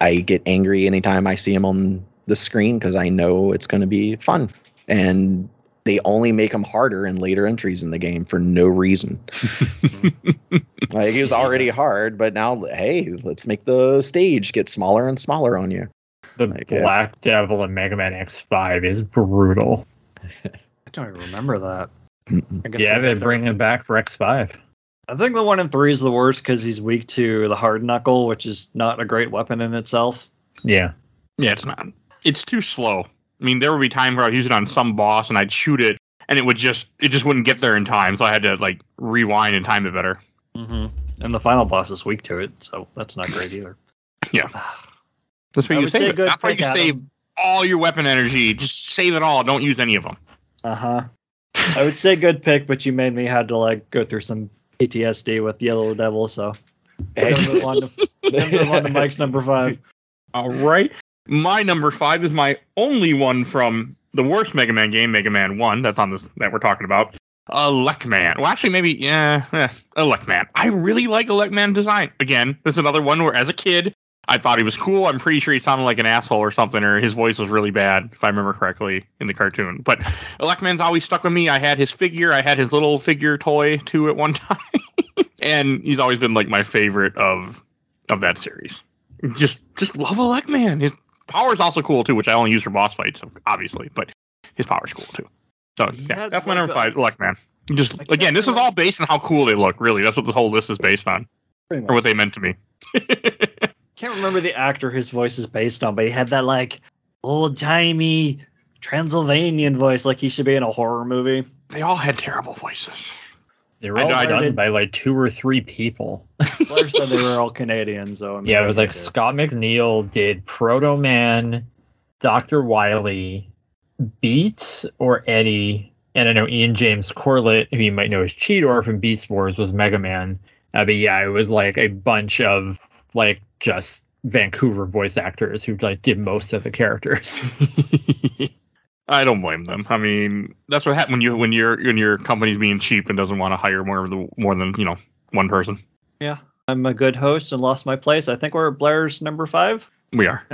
I get angry anytime I see him on the screen because I know it's going to be fun. And they only make him harder in later entries in the game for no reason. like he was already hard, but now hey, let's make the stage get smaller and smaller on you. The Like, yeah. Black Devil in Mega Man X5 is brutal. I don't even remember that. I guess Yeah, they're get there. bringing it back for X5. I think the one in three is the worst because he's weak to the hard knuckle, which is not a great weapon in itself. Yeah. Yeah, it's not. It's too slow. I mean, there would be times where I'd use it on some boss and I'd shoot it, and it would just it just wouldn't get there in time, so I had to like rewind and time it better. Mm-hmm. And the final boss is weak to it, so that's not great either. Yeah. That's why I you say save it. That's why you Adam. save all your weapon energy. Just save it all. Don't use any of them. Uh huh. I would say good pick, but you made me had to like go through some PTSD with Yellow Devil, so we're gonna move on to, gonna move on to Mike's number five. All right. My number five is my only one from the worst Mega Man game, Mega Man One. That's on this that we're talking about. Elecman. Well, actually, maybe yeah, eh, Elecman. I really like Elecman design. Again, this is another one where, as a kid, I thought he was cool. I'm pretty sure he sounded like an asshole or something, or his voice was really bad, if I remember correctly, in the cartoon. But Elecman's always stuck with me. I had his figure. I had his little figure toy too at one time, and he's always been like my favorite of of that series. Just just love Elecman. His power is also cool too, which I only use for boss fights, obviously, but his power's cool too. So He yeah, had, that's my like, number a- five, Elecman. Just Like, again, this is all based on how cool they look. Really, that's what this whole list is based on, or what they meant to me. Can't remember the actor his voice is based on, but he had that like old timey Transylvanian voice, like he should be in a horror movie. they all had terrible voices. They were all done by like two or three people. Blair said they were all Canadians, so I mean, Yeah, it was like did. Scott McNeil did Proto Man, Dr. Wily, Beats or Eddie, and I know Ian James Corlett, who you might know as Cheetor from Beast Wars, was Mega Man. Uh, but yeah, it was like a bunch of like just Vancouver voice actors who like did most of the characters. I don't blame them. I mean, that's what happens when you when your when your company's being cheap and doesn't want to hire more of the more than you know one person. Yeah, I'm a good host and lost my place. I think we're Blair's number five. We are.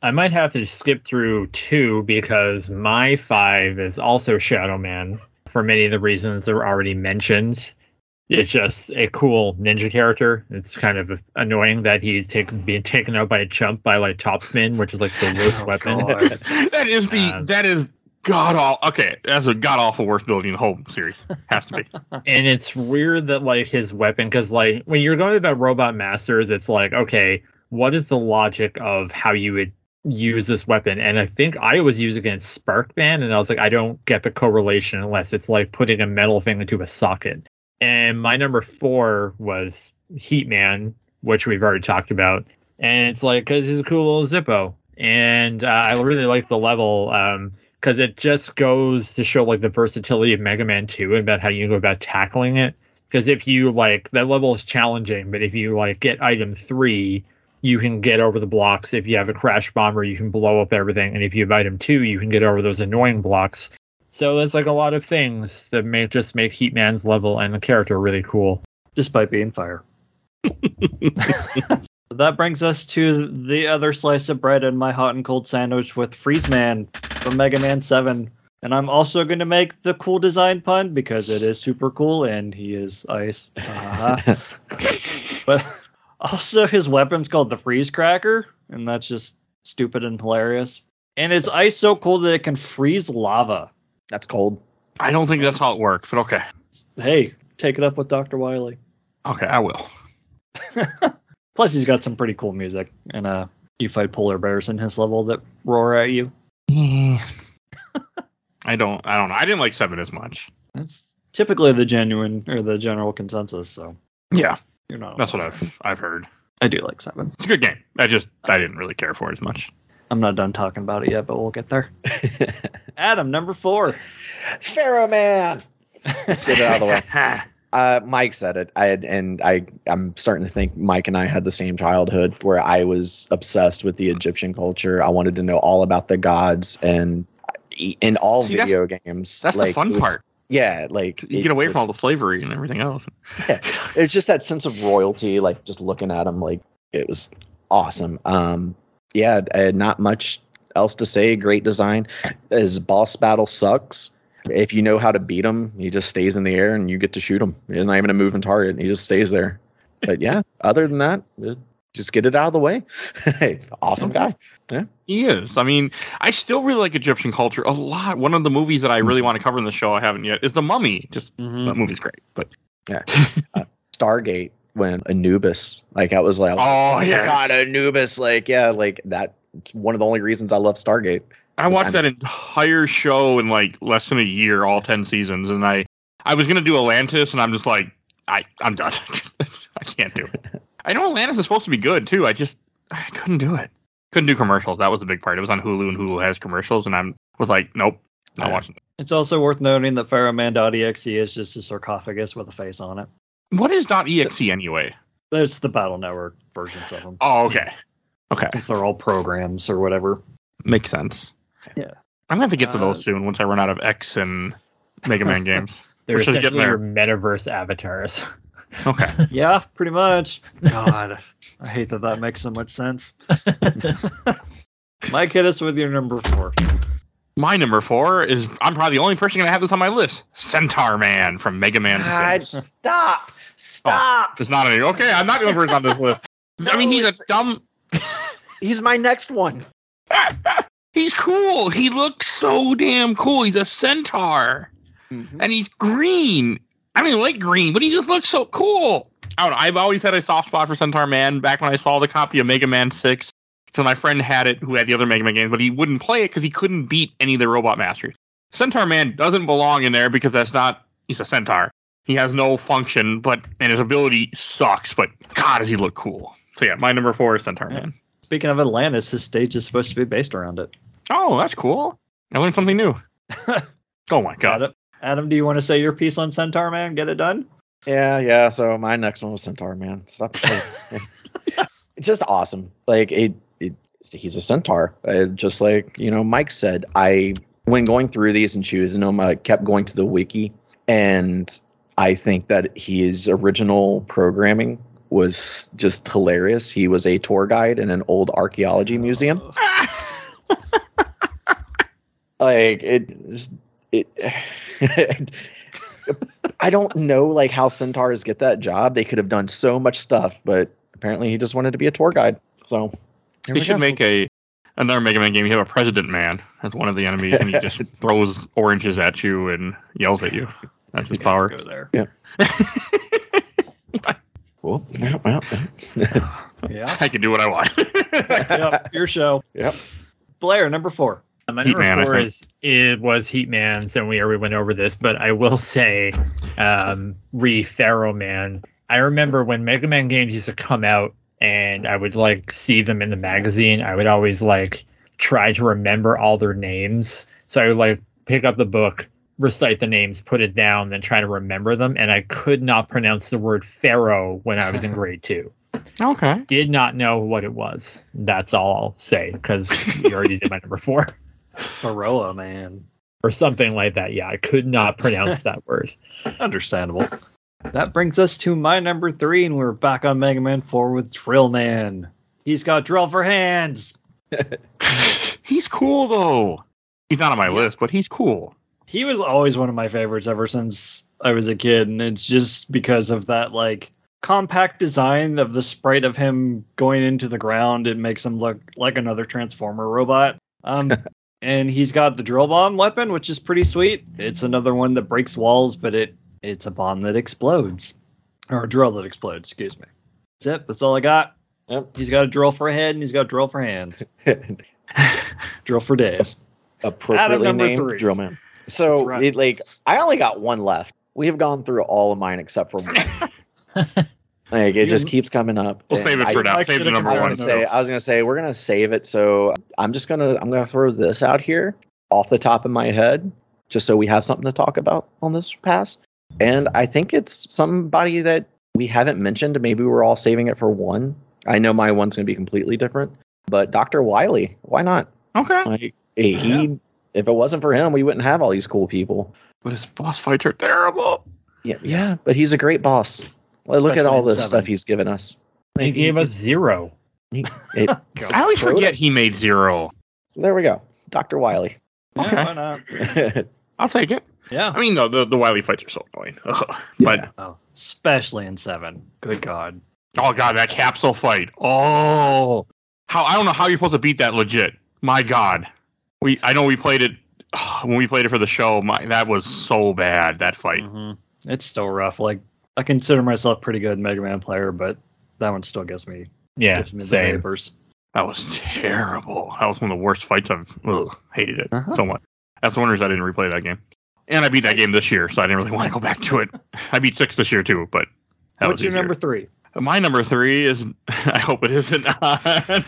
I might have to skip through two because my five is also Shadow Man for many of the reasons that were already mentioned. It's just a cool ninja character. It's kind of annoying that he's taken being taken out by a chump by like Topspin, which is like the worst Oh, weapon. That is the Uh, that is god awful. Okay, that's a god awful worst building in the whole series. Has to be. and it's weird that like his weapon because like when you're going about robot masters it's like okay what is the logic of how you would use this weapon and i think i was using it in sparkman and i was like i don't get the correlation unless it's like putting a metal thing into a socket and my number four was heatman which we've already talked about and it's like because he's a cool little zippo and uh, i really like the level um because it just goes to show like the versatility of Mega Man 2 and about how you go about tackling it. Because if you like that level is challenging, but if you like get item three, you can get over the blocks. If you have a crash bomber, you can blow up everything, and if you have item two, you can get over those annoying blocks. So there's like a lot of things that make just make Heatman's level and the character really cool. despite being fire. that brings us to the other slice of bread in my hot and cold sandwich with Freeze Man from Mega Man 7. And I'm also going to make the cool design pun because it is super cool and he is ice. Uh-huh. but also, his weapon's called the Freeze Cracker, and that's just stupid and hilarious. And it's ice so cold that it can freeze lava. That's cold. I don't think that's how it works, but okay. Hey, take it up with Dr. Wily. Okay, I will. Plus, he's got some pretty cool music, and uh, you fight polar bears in his level that roar at you. I don't. I don't know. I didn't like seven as much. That's typically the genuine or the general consensus. So Yeah, you're not. that's what. I've I've heard. I do like seven. It's a good game. I just I didn't really care for it as much. I'm not done talking about it yet, but we'll get there. Adam, number four. Pharaoh Man. Let's get it out of the way. Uh, Mike said it. I had, and I, I'm starting to think Mike and I had the same childhood where I was obsessed with the Egyptian culture. I wanted to know all about the gods and in all See, that's- video games. That's the fun was- part. Yeah, like You get away from all the slavery and everything else. yeah, It's just that sense of royalty. Like just looking at them, like it was awesome. Um, yeah, I had not much else to say. Great design. His boss battle sucks. If you know how to beat him, he just stays in the air and you get to shoot him. He's not even a moving target. He just stays there. But yeah, other than that, uh, just get it out of the way. Hey, awesome guy. Yeah. He is. I mean, I still really like Egyptian culture a lot. One of the movies that I really want to cover in the show I haven't yet is The Mummy. Just Mm-hmm. that movie's great, but yeah. Stargate when Anubis, like I was like, Oh, my yes. God, Anubis, like yeah, like that. It's one of the only reasons I love Stargate. I watched that entire show in like less than a year, all ten seasons, and I I was gonna do Atlantis, and I'm just like, I I'm done. I can't do it. I know Atlantis is supposed to be good too. I just I couldn't do it. Couldn't do commercials. That was the big part. It was on Hulu, and Hulu has commercials, and I'm was like, nope, not Yeah. watching. It. It's also worth noting that PharaohMan.exe is just a sarcophagus with a face on it. What is .exe anyway? It's the Battle Network versions of them. Oh, okay, okay, Since they're all programs or whatever. makes sense. Yeah. I'm gonna have to get to those Uh, soon once I run out of X and Mega Man games. They're We're just getting essentially your metaverse avatars. Okay. Yeah, pretty much. God, I hate that that makes so much sense. Mike, hit us with your number four. My number four is I'm probably the only person gonna have this on my list. Centaur Man from Mega Man God, 6. stop, stop. It's not any okay, I'm not the only person on this list. I mean he's a dumb He's my next one. He's cool. He looks so damn cool. He's a centaur. Mm-hmm. And he's green. I mean like green, but he just looks so cool. I don't know. I've always had a soft spot for Centaur Man back when I saw the copy of Mega Man 6. Because my friend had it who had the other Mega Man games, but he wouldn't play it because he couldn't beat any of the Robot Masters. Centaur Man doesn't belong in there because that's not he's a centaur. He has no function, but and his ability sucks, but God does he look cool. So yeah, my number four is Centaur Man. Speaking of Atlantis, his stage is supposed to be based around it. Oh, that's cool. I learned something new. oh my god. Adam, Adam, do you want to say your piece on Centaur Man? Get it done? Yeah, yeah. So my next one was Centaur Man. Stop. it's just awesome. Like it, it he's a centaur. Uh, just like you know, Mike said. I when going through these and choosing them, I kept going to the wiki, and I think that his original programming was just hilarious. He was a tour guide in an old archaeology museum. Like it, is- it. I don't know like how centaurs get that job. They could have done so much stuff, but apparently he just wanted to be a tour guide. So He should go. make a another Mega Man game. You have a President Man as one of the enemies, and he just throws oranges at you and yells at you. That's his power. Go there. Well, yeah, well, yeah. Yeah. I can do what I want. yep. Your show. Yep. Blair, number four. My number Man, I four think. is it was Heat Man, so we already went over this, but I will say, um, re Pharaoh Man. I remember when Mega Man games used to come out, and I would like see them in the magazine. I would always like try to remember all their names, so I would like pick up the book, recite the names, put it down, then try to remember them. And I could not pronounce the word Pharaoh when I was in grade two. Okay. Did not know what it was. That's all I'll say because you already did my number four Baroa, man. or something like that. Yeah, I could not pronounce that word. Understandable. That brings us to my number three, and we're back on Mega Man 4 with Drill Man. He's got drill for hands. He's cool though. He's not on my Yeah. list, but he's cool. He was always one of my favorites ever since I was a kid, and it's just because of that like compact design of the sprite of him going into the ground. It makes him look like another Transformer robot. Um, and he's got the drill bomb weapon, which is pretty sweet. It's another one that breaks walls, but it it's a bomb that explodes, or a drill that explodes. Excuse me. That's it. That's all I got. Yep. He's got a drill for a head, and he's got a drill for hands. Drill for days. Appropriately named three. Drill Man. So right. it, like I only got one left. We have gone through all of mine except for one. like it just keeps coming up. We'll save it I- for now. I Save the number I was one. gonna say I was gonna say we're gonna save it. So I'm just gonna I'm gonna throw this out here off the top of my head, just so we have something to talk about on this pass. And I think it's somebody that we haven't mentioned. Maybe we're all saving it for one. I know my one's gonna be completely different, but Dr. Wily, why not? Okay. Like eh, he, he if it wasn't for him, we wouldn't have all these cool people. But his boss fights are terrible. Yeah, yeah, but he's a great boss. Well, look at all the seven. stuff he's given us. He Like, gave us zero. it- I always Throw it forget he made zero. so there we go, Dr. Wily. Okay. Yeah, why not? I'll take it. Yeah. I mean, no, the, the Wily fights are so annoying. Ugh. But Oh, especially in seven. Good God. oh god, that capsule fight. Oh, how I don't know how you're supposed to beat that legit. My God, we I know we played it when we played it for the show. My that was so bad that fight. hmm It's still rough. Like I consider myself pretty good Mega Man player, but that one still gives me Yeah, gives me the same. That was terrible. That was one of the worst fights I've ugh, hated it Uh-huh. so much. That's the wonders I didn't replay that game. And I beat that game this year, so I didn't really want to go back to it. I beat six this year too, but that What's was your easier. number three? My number three is I hope it isn't on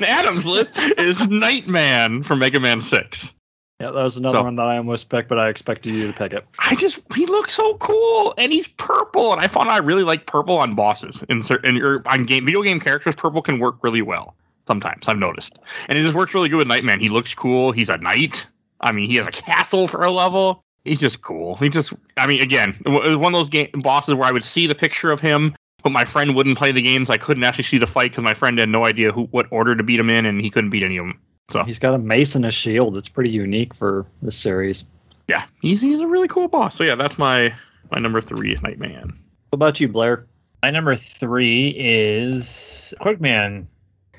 Adam's list is Nightman from Mega Man Six. Yeah, that was another So- one that I almost picked, but I expected you to pick it. I just he looks so cool and he's purple and I found out I really like purple on bosses. In certain or on game video game characters purple can work really well sometimes I've noticed. And it just works really good with Nightman. He looks cool he's a knight. I mean he has a castle for a level. He's just cool. He just I mean again it was one of those game bosses where I would see the picture of him but my friend wouldn't play the games. I couldn't actually see the fight because my friend had no idea who what order to beat him in and he couldn't beat any of them so He's got a mace and a shield. It's pretty unique for this series. yeah he's he's a really cool boss so yeah that's my my number three is Nightman. What about you, Blair? My number three is Quickman.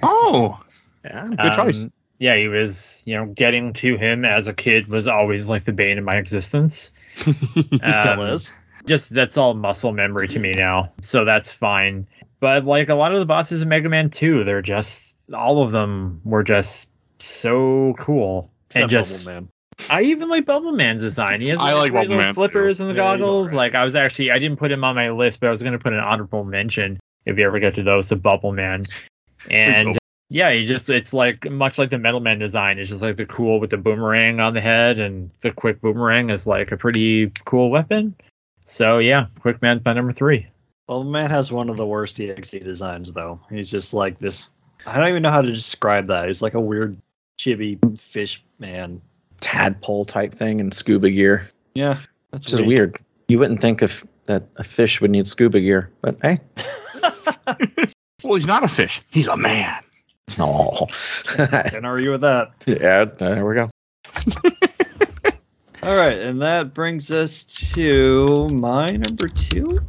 Oh, Yeah. Good choice. Um, Yeah, he was, you know, getting to him as a kid was always like the bane of my existence. He still Um, is. Just that's all muscle memory to me now. So that's fine. But like a lot of the bosses in Mega Man 2, they're just all of them were just so cool. and just Bubble Man. I even like Bubble Man's design. He has I like great Bubble Man, flippers too. and the Yeah, goggles. alright. Like I was actually I didn't put him on my list, but I was gonna put an honorable mention if you ever get to those to Bubble Man. And yeah, he just it's like much like the Metal Man design. It's just like the cool with the boomerang on the head and the quick boomerang is like a pretty cool weapon. So yeah, Quick Man's my number three. Bubble Man has one of the worst EXE designs, though. He's just like this. I don't even know how to describe that. He's like a weird chibi fish man. tadpole type thing in scuba gear, Yeah, that's just is weird. You wouldn't think of that a fish would need scuba gear, but hey, Well, he's not a fish. He's a man. no. Can't argue with that. yeah, there we go. All right, and that brings us to my number two.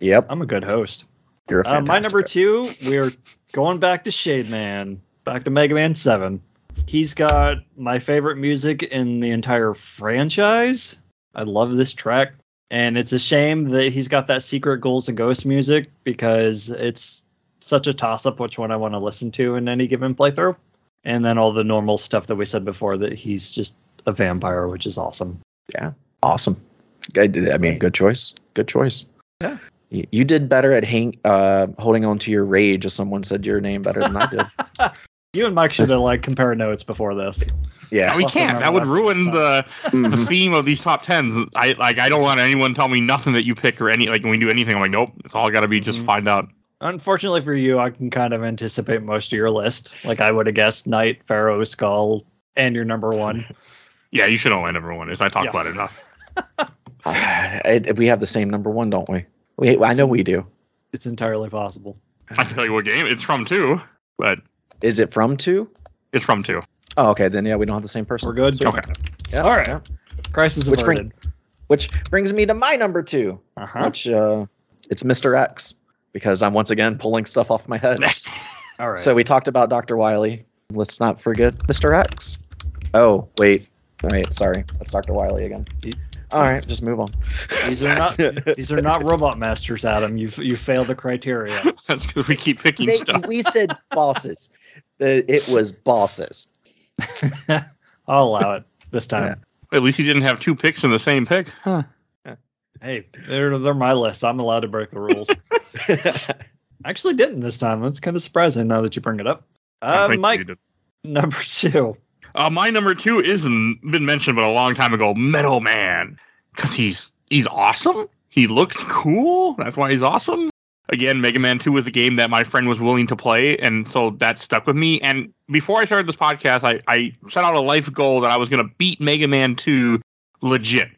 Yep, I'm a good host. you're a Uh, my number host. two, we're going back to Shade Man, back to Mega Man 7. He's got my favorite music in the entire franchise. I love this track. And it's a shame that he's got that Secret Ghouls and Ghosts music because it's such a toss up which one I want to listen to in any given playthrough. And then all the normal stuff that we said before that he's just a vampire, which is awesome. Yeah. Awesome. I, did, I mean, good choice. Good choice. Yeah. You, you did better at hang, uh, holding on to your rage if someone said your name better than I did. You and Mike should have like compared notes before this. Yeah. No, we can't. That would ruin the, the Mhm. theme of these top tens. I like. I don't want anyone tell me nothing that you pick or any like when we do anything. I'm like, nope. It's all got to be just Mhm. find out. Unfortunately for you, I can kind of anticipate most of your list. Like I would have guessed Knight, Pharaoh, Skull, and your number one. Yeah, you should know my number one is. I talk Yeah. about it enough. I- we have the same number one, don't we? We, I know we do. It's entirely possible. I can tell you what game it's from too, but Is it from two? it's from two. Oh, okay. Then yeah, we don't have the same person. We're good? Sweet. Okay. Yeah, All right. yeah. Crisis Which bring- averted. Which brings me to my number two, Uh-huh. which uh, it's Mr. X because I'm once again pulling stuff off my head. All right. So we talked about Dr. Wily. Let's not forget Mr. X. Oh, wait. All right, sorry. That's Dr. Wily again. All right, just move on. these are not these are not robot masters, Adam. You've you failed the criteria. That's because we keep picking They- stuff. we said bosses. The- It was bosses. I'll allow it this time. At least you didn't have two picks in the same pick. Huh. Hey, they're they're my list. I'm allowed to break the rules. I actually didn't this time. That's kind of surprising now that you bring it up. Uh, Mike, number two. Uh, my number two isn't been mentioned, but a long time ago, Metal Man, because he's he's awesome. He looks cool. That's why he's awesome. Again, Mega Man Two was the game that my friend was willing to play, and so that stuck with me. And before I started this podcast, I I set out a life goal that I was going to beat Mega Man Two legit.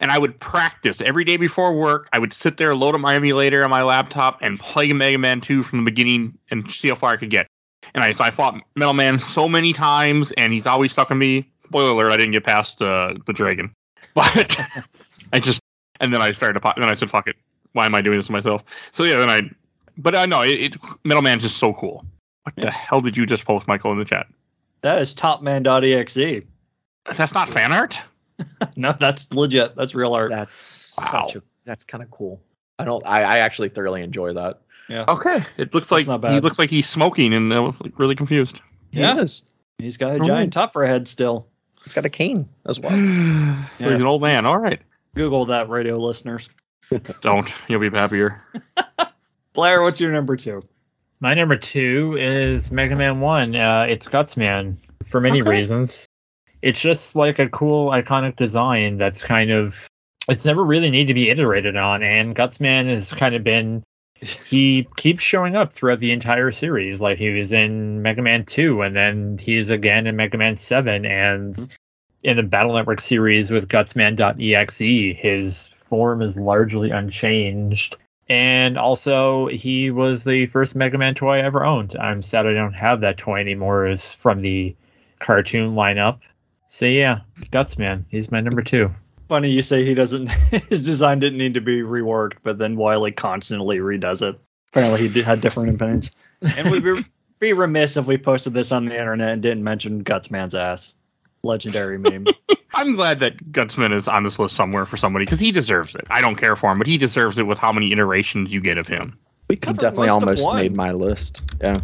And I would practice every day before work. I would sit there, load up my emulator on my laptop, and play Mega Man 2 from the beginning and see how far I could get. And I, so I fought Metal Man so many times, and he's always stuck on me. Spoiler alert: I didn't get past uh, the dragon, but I just and then I started to. Then I said, "Fuck it, why am I doing this to myself?" So yeah, then I. But I know it, it. Metal Man's just so cool. What the hell did you just post, Michael, in the chat? That is topman.exe. That's not fan art. No, that's legit. That's real art. That's Wow. such a, that's kind of cool. I don't. I, I actually thoroughly enjoy that. Yeah. Okay, it looks That's like not he looks like he's smoking, and I was like, really confused. Yeah. Yes. He's got a Oh. giant top for a head still. It's got a cane as well. so he's an old man. All right, Google that, radio listeners. don't. You'll be happier. Blair, what's your number two? My number two is Mega Man One. Uh, it's Gutsman for many Okay. reasons. It's just like a cool, iconic design that's kind of. It's never really needed to be iterated on, and Gutsman has kind of been. He keeps showing up throughout the entire series. Like he was in Mega Man Two, and then he's again in Mega Man Seven, and in the Battle Network series with Gutsman.exe, his form is largely unchanged. And also, he was the first Mega Man toy I ever owned. I'm sad I don't have that toy anymore. Is from the cartoon lineup. So yeah, Guts Man. He's my number two. Funny you say he doesn't. His design didn't need to be reworked, but then Wily constantly redoes it. Apparently, he had different opinions. And we'd be, be remiss if we posted this on the internet and didn't mention Guts Man's ass. Legendary meme. I'm glad that Gutsman is on this list somewhere for somebody because he deserves it. I don't care for him, but he deserves it with how many iterations you get of him. We He definitely almost made my list. Yeah.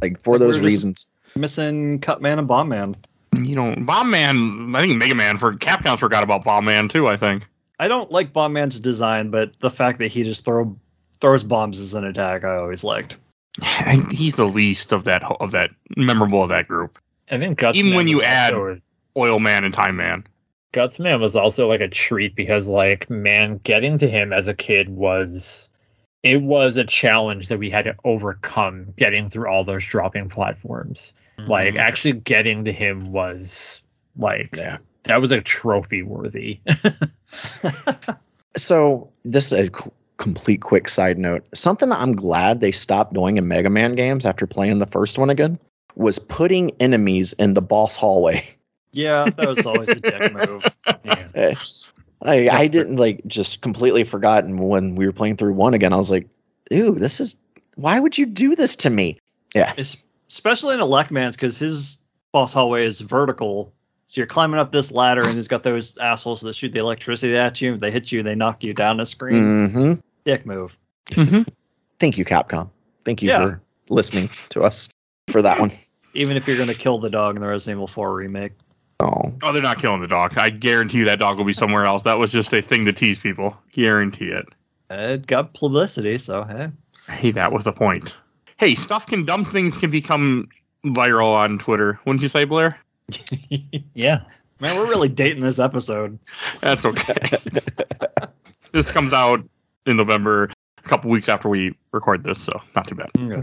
Like for those reasons. missing Cutman and Bombman. You know, Bomb Man. I think Mega Man for Capcom forgot about Bomb Man too. I think. I don't like Bombman's design, but the fact that he just throw throws bombs as an attack, I always liked. He's the least of that of that memorable of that group. I think Gutsman. Even when you add- also- Oil Man and Time Man. Gutsman was also like a treat because, like, man, getting to him as a kid was. It was a challenge that we had to overcome getting through all those dropping platforms. Mm-hmm. Like, actually getting to him was Like Yeah. that was like trophy worthy. So this is a c- complete quick side note. Something I'm glad they stopped doing in Mega Man games after playing the first one again was putting enemies in the boss hallway. Yeah, that was always a dick move. yeah. I, I didn't like just completely forgotten when we were playing through one again. I was like, "Ooh, this is why would you do this to me?" Yeah, Es- Especially in a Elecman's because his boss hallway is vertical. So you're climbing up this ladder and he's got those assholes that shoot the electricity at you. They hit you, they knock you down the screen. hmm Dick move. Thank you, Capcom. Thank you Yeah. for listening to us for that one. Even if you're going to kill the dog in the Resident Evil 4 remake. Oh, Oh, they're not killing the dog. I guarantee you that dog will be somewhere else. That was just a thing to tease people. Guarantee it. It got publicity, so hey. Hey, that was the point. Hey, stuff can dumb things can become viral on Twitter. Wouldn't you say, Blair? Yeah. Man, we're really dating this episode. That's okay. this comes out in November, a couple weeks after we record this, so not too bad. Okay.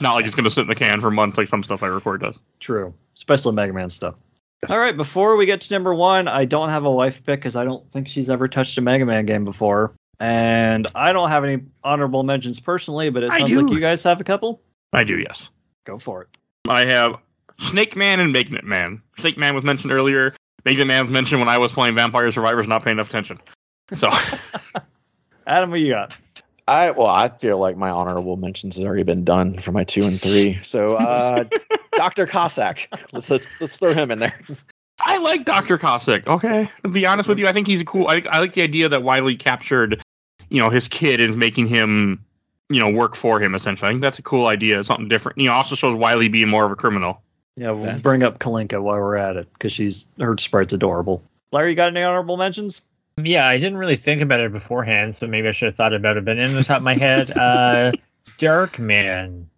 Not like it's gonna sit in the can for months like some stuff I record does. True, especially Mega Man stuff. All right, before we get to number one, I don't have a wife pick because I don't think she's ever touched a Mega Man game before, and I don't have any honorable mentions personally. But it I sounds like you guys have a couple. I do, yes. Go for it. I have Snake Man and Magnet Man. Snake Man was mentioned earlier. Magnet Man was mentioned when I was playing Vampire Survivors, not paying enough attention. So Adam, what you got? I well, I feel like my honorable mentions has already been done for my two and three. So, uh, Doctor Cossack, let's, let's let's throw him in there. I like Dr. Cossack. Okay. To be honest with you, I think he's a cool. I, I like the idea that Wily captured, you know, his kid and is making him, you know, work for him essentially. I think that's a cool idea. Something different. You know, also shows Wily being more of a criminal. Yeah, we'll Yeah. bring up Kalinka while we're at it because she's her sprite's adorable. Larry, you got any honorable mentions? Yeah, I didn't really think about it beforehand, so maybe I should have thought about it. But in the top of my head, uh, Dark Man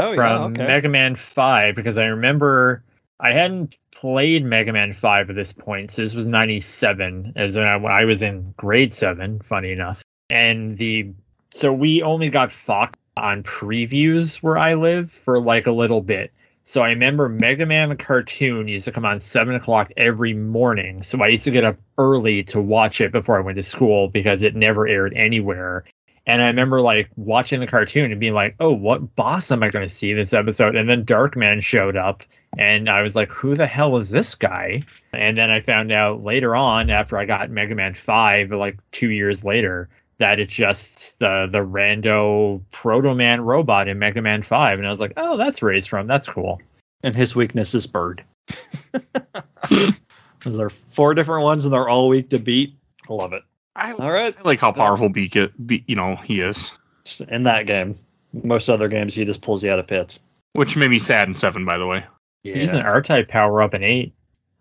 Oh from Mega Man 5, because I remember I hadn't played Mega Man 5 at this point. So this was 97, as when I, when I was in grade 7, funny enough. And the so we only got Fox on previews where I live for like a little bit. So I remember Mega Man cartoon used to come on seven o'clock every morning. So I used to get up early to watch it before I went to school because it never aired anywhere. And I remember like watching the cartoon and being like, "Oh, what boss am I going to see this episode?" And then Darkman showed up, and I was like, "Who the hell is this guy?" And then I found out later on, after I got Mega Man Five, like two years later, that it's just the the rando Proto Man robot in Mega Man Five, and I was like, "Oh, that's where he's from. That's cool." and his weakness is bird. Those are four different ones, and they're all weak to beat. I love it. I, All right, I like how powerful Beat, it, Be- you know, he is, in that game, most other games he just pulls you out of pits. which made me sad in seven, by the way. He's an R type power up in eight.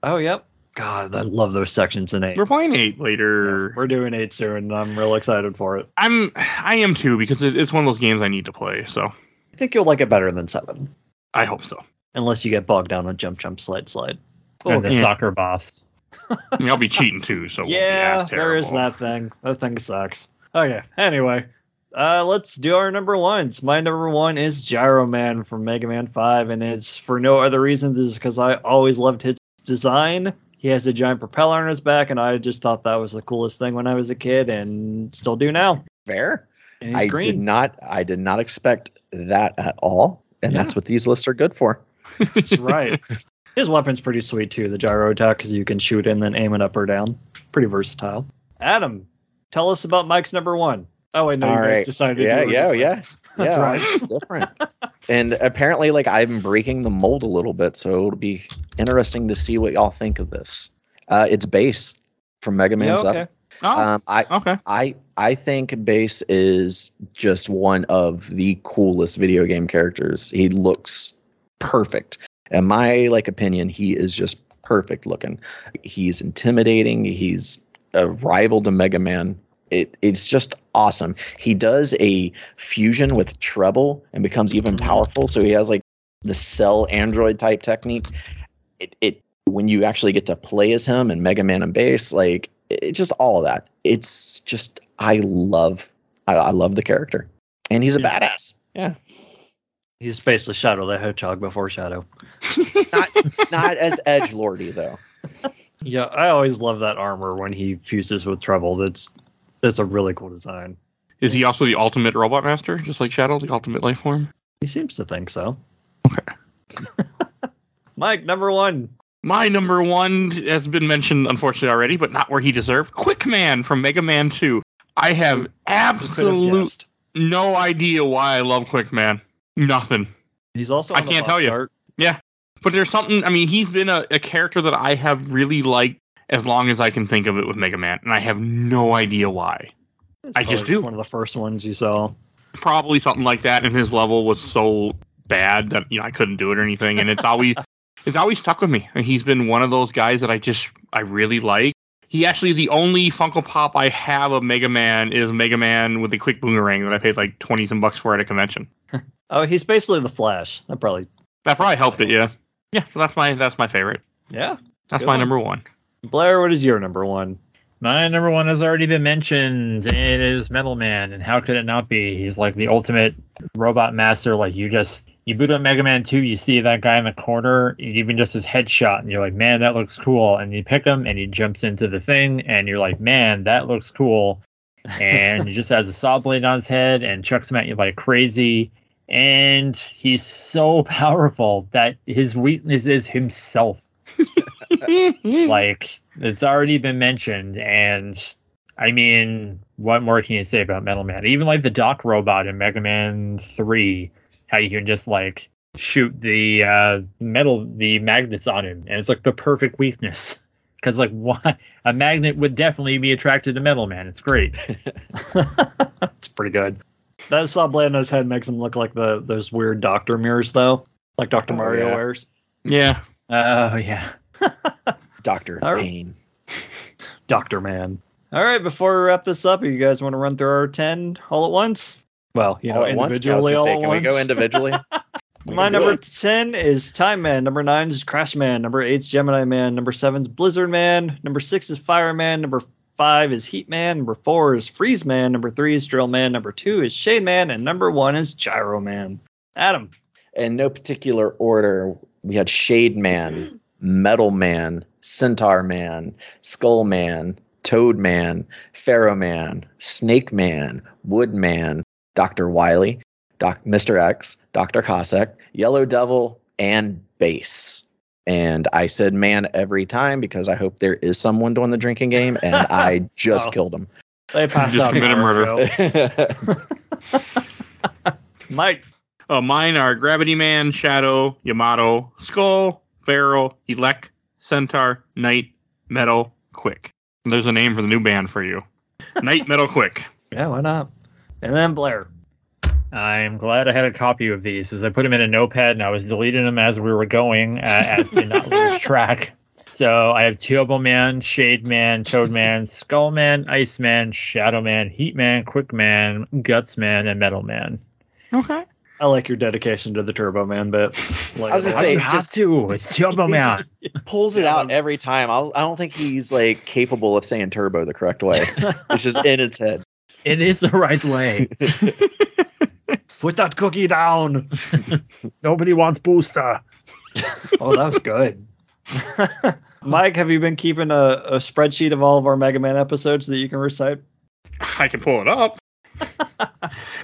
Oh, yep. God, I love those sections in 8 We're playing eight Yeah, later. We're doing eight soon, and I'm real excited for it. I'm, I am too because it's one of those games I need to play. So I think you'll like it better than seven, I hope so. unless you get bogged down on jump, jump, slide, slide. and the oh, yeah. soccer boss. I mean, I'll be cheating too. So it won't be yeah, as there is that thing. That thing sucks. Okay, anyway, uh, let's do our number ones. My number one is Gyro Man from Mega Man 5, and it's for no other reasons is because I always loved his design. He has a giant propeller on his back, and I just thought that was the coolest thing when I was a kid, and still do now. Fair. And he's I green. did not. I did not expect that at all, and Yeah. that's what these lists are good for. That's right. His weapon's pretty sweet too. The gyro attack, because you can shoot and then aim it up or down. Pretty versatile. Adam, tell us about Mike's number one. Oh wait, no, you guys right. decided. to Yeah, do it yeah, different. yeah. That's yeah, right. it's different. and apparently, like I'm breaking the mold a little bit, so it'll be interesting to see what y'all think of this. Uh, it's Bass from Mega Yeah, Man's okay. up. Oh, Um, I okay. I I think Bass is just one of the coolest video game characters. He looks perfect. In my like opinion, he is just perfect looking. He's intimidating. He's a rival to Mega Man. It it's just awesome. He does a fusion with treble and becomes even mm-hmm. powerful. So he has like the cell android type technique. It it when you actually get to play as him and Mega Man and Bass, like it just all of that. It's just I love I, I love the character. And he's a Yeah. badass. Yeah. He's basically Shadow the Hedgehog before Shadow. Not not as edge lordy though. Yeah, I always love that armor when he fuses with Treble. That's that's a really cool design. Is he also the ultimate robot master, just like Shadow, the ultimate life form? He seems to think so. Okay. Mike, number one. My number one has been mentioned, unfortunately, already, but not where he deserved. Quick Man from Mega Man 2. I have Who have absolute no idea why I love Quick Man. Nothing. He's also. I can't tell you. art. But there's something, I mean, he's been a, a character that I have really liked as long as I can think of it with Mega Man, and I have no idea why. It's I just do. One of the first ones you saw. Probably something like that, and his level was so bad that you know I couldn't do it or anything, and it's always it's always stuck with me. And he's been one of those guys that I just I really like. He actually the only Funko Pop I have of Mega Man is Mega Man with the quick boomerang that I paid like twenty some bucks for at a convention. Oh, he's basically the Flash. That probably. That probably helped it, yeah. Yeah, so that's my that's my favorite. Yeah. That's my one. number one. Blair, what is your number one? My number one has already been mentioned. It is Metal Man, and how could it not be? He's like the ultimate robot master. Like you just you boot up Mega Man 2, you see that guy in the corner, even just his headshot, and you're like, man, that looks cool. And you pick him, and he jumps into the thing, and you're like, man, that looks cool. And he just has a saw blade on his head and chucks him at you like crazy. And he's so powerful that his weakness is himself. Like it's already been mentioned and i mean what more can you say about metal man? Even like the Doc robot in mega man 3 how you can just like shoot the uh metal the magnets on him and it's like the perfect weakness. Because like why a magnet would definitely be attracted to metal man. It's great. It's pretty good. That saw blade on his head makes him look like the those weird doctor mirrors, though, like Doctor Oh, Mario yeah. wears. yeah. oh yeah Doctor All right. Pain. Doctor Man. All right, before we wrap this up, you guys want to run through our ten all at once? Well, you know, all at once. Individually gonna all say, at can once. we go individually? My number it. 10 is Time Man. Number 9 is Crash Man. Number 8 is Gemini Man. Number 7 is Blizzard Man. Number 6 is Fire Man. Number 5 is Heat Man. Number 4 is Freeze Man. Number 3 is Drill Man. Number 2 is Shade Man. And number 1 is Gyro Man. Adam. in no particular order, we had Shade Man, Metal Man, Centaur Man, Skull Man, Toad Man, Pharaoh Man, Snake Man, Wood Man, Dr. Wily, Doc, Mr. X, Dr. Cossack, Yellow Devil, and Bass. And I said man every time because I hope there is someone doing the drinking game, and I just Oh. killed him. They passed Just out. committed murder. Mike. Uh, mine are Gravity Man, Shadow, Yamato, Skull, Pharaoh, Elec, Centaur, Knight, Metal, Quick. There's a name for the new band for you. Knight, Metal, Quick. Yeah, why not? And then Blair. I'm glad I had a copy of these as I put them in a notepad and I was deleting them as we were going uh, as to not lose track. So I have Turbo Man, Shade Man, Toad Man, Skull Man, Ice Man, Shadow Man, Heat Man, Quick Man, Guts Man, and Metal Man. Okay. I like your dedication to the Turbo Man bit. Like, I was gonna say, just- to. It's Turbo Man. Pulls it out every time. I, I don't think he's like capable of saying turbo the correct way. It's just in its head. It is the right way. Put that cookie down. Nobody wants Booster. Oh, that was good. Mike, have you been keeping a, a spreadsheet of all of our Mega Man episodes that you can recite? I can pull it up.